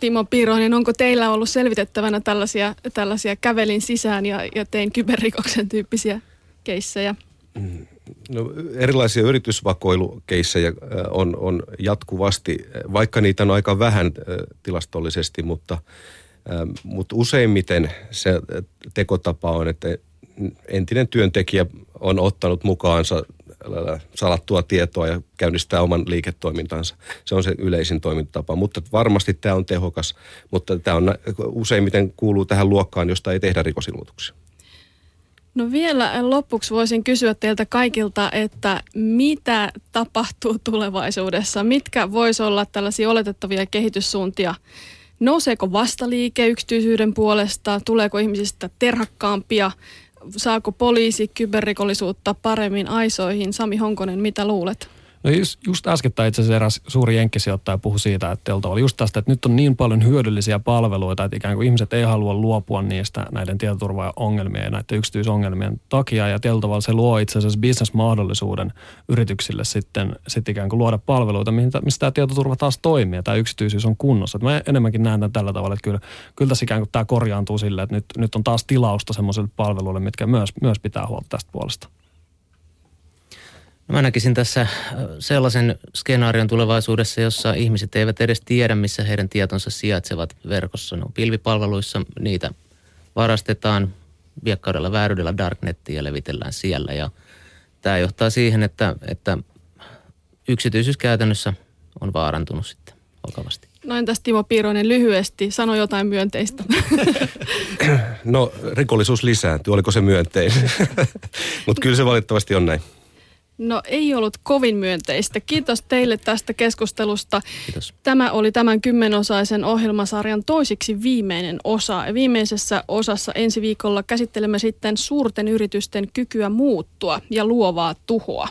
Timo Piiroinen, onko teillä ollut selvitettävänä tällaisia, tällaisia kävelin sisään ja, ja tein kyberrikoksen tyyppisiä keissejä? Mm No, erilaisia yritysvakoilukeissejä äh, on, on jatkuvasti, vaikka niitä on aika vähän äh, tilastollisesti, mutta, ähm, mutta useimmiten se äh, tekotapa on, että entinen työntekijä on ottanut mukaansa salattua tietoa ja käynnistää oman liiketoimintansa. Se on se yleisin toimintatapa, mutta varmasti tämä on tehokas, mutta tämä on useimmiten kuuluu tähän luokkaan, josta ei tehdä rikosilmoituksia. No vielä lopuksi voisin kysyä teiltä kaikilta, että mitä tapahtuu tulevaisuudessa? Mitkä voisi olla tällaisia oletettavia kehityssuuntia? Nouseeko vastaliike yksityisyyden puolesta? Tuleeko ihmisistä terhakkaampia? Saako poliisi kyberrikollisuutta paremmin aisoihin? Sami Honkonen, mitä luulet? No just, just äskettäin itse asiassa eräs suuri jenkkisijoittaja puhui siitä, että teiltä oli just tästä, että nyt on niin paljon hyödyllisiä palveluita, että ikään kuin ihmiset ei halua luopua niistä näiden tietoturvaongelmien ja näiden yksityisongelmien takia. Ja tietyllä tavalla se luo itse asiassa bisnesmahdollisuuden yrityksille sitten, sitten ikään kuin luoda palveluita, mistä tämä tietoturva taas toimii ja tämä yksityisyys on kunnossa. Että mä enemmänkin näen tämän tällä tavalla, että kyllä, kyllä tässä ikään kuin tämä korjaantuu sille, että nyt, nyt on taas tilausta semmoiselle palveluille, mitkä myös, myös pitää huolta tästä puolesta. No mä näkisin tässä äh, sellaisen skenaarion tulevaisuudessa, jossa ihmiset eivät edes tiedä, missä heidän tietonsa sijaitsevat verkossa. No, pilvipalveluissa niitä varastetaan viekkaudella vääryydellä darknettiin ja levitellään siellä. Ja tämä johtaa siihen, että, että yksityisyys käytännössä on vaarantunut sitten vakavasti. No entäs Timo Piiroinen lyhyesti, sano jotain myönteistä. No rikollisuus lisääntyy, oliko se myönteinen? [LAUGHS] Mutta kyllä se valitettavasti on näin. No ei ollut kovin myönteistä. Kiitos teille tästä keskustelusta. Kiitos. Tämä oli tämän kymmenosaisen ohjelmasarjan toisiksi viimeinen osa. Viimeisessä osassa ensi viikolla käsittelemme sitten suurten yritysten kykyä muuttua ja luovaa tuhoa.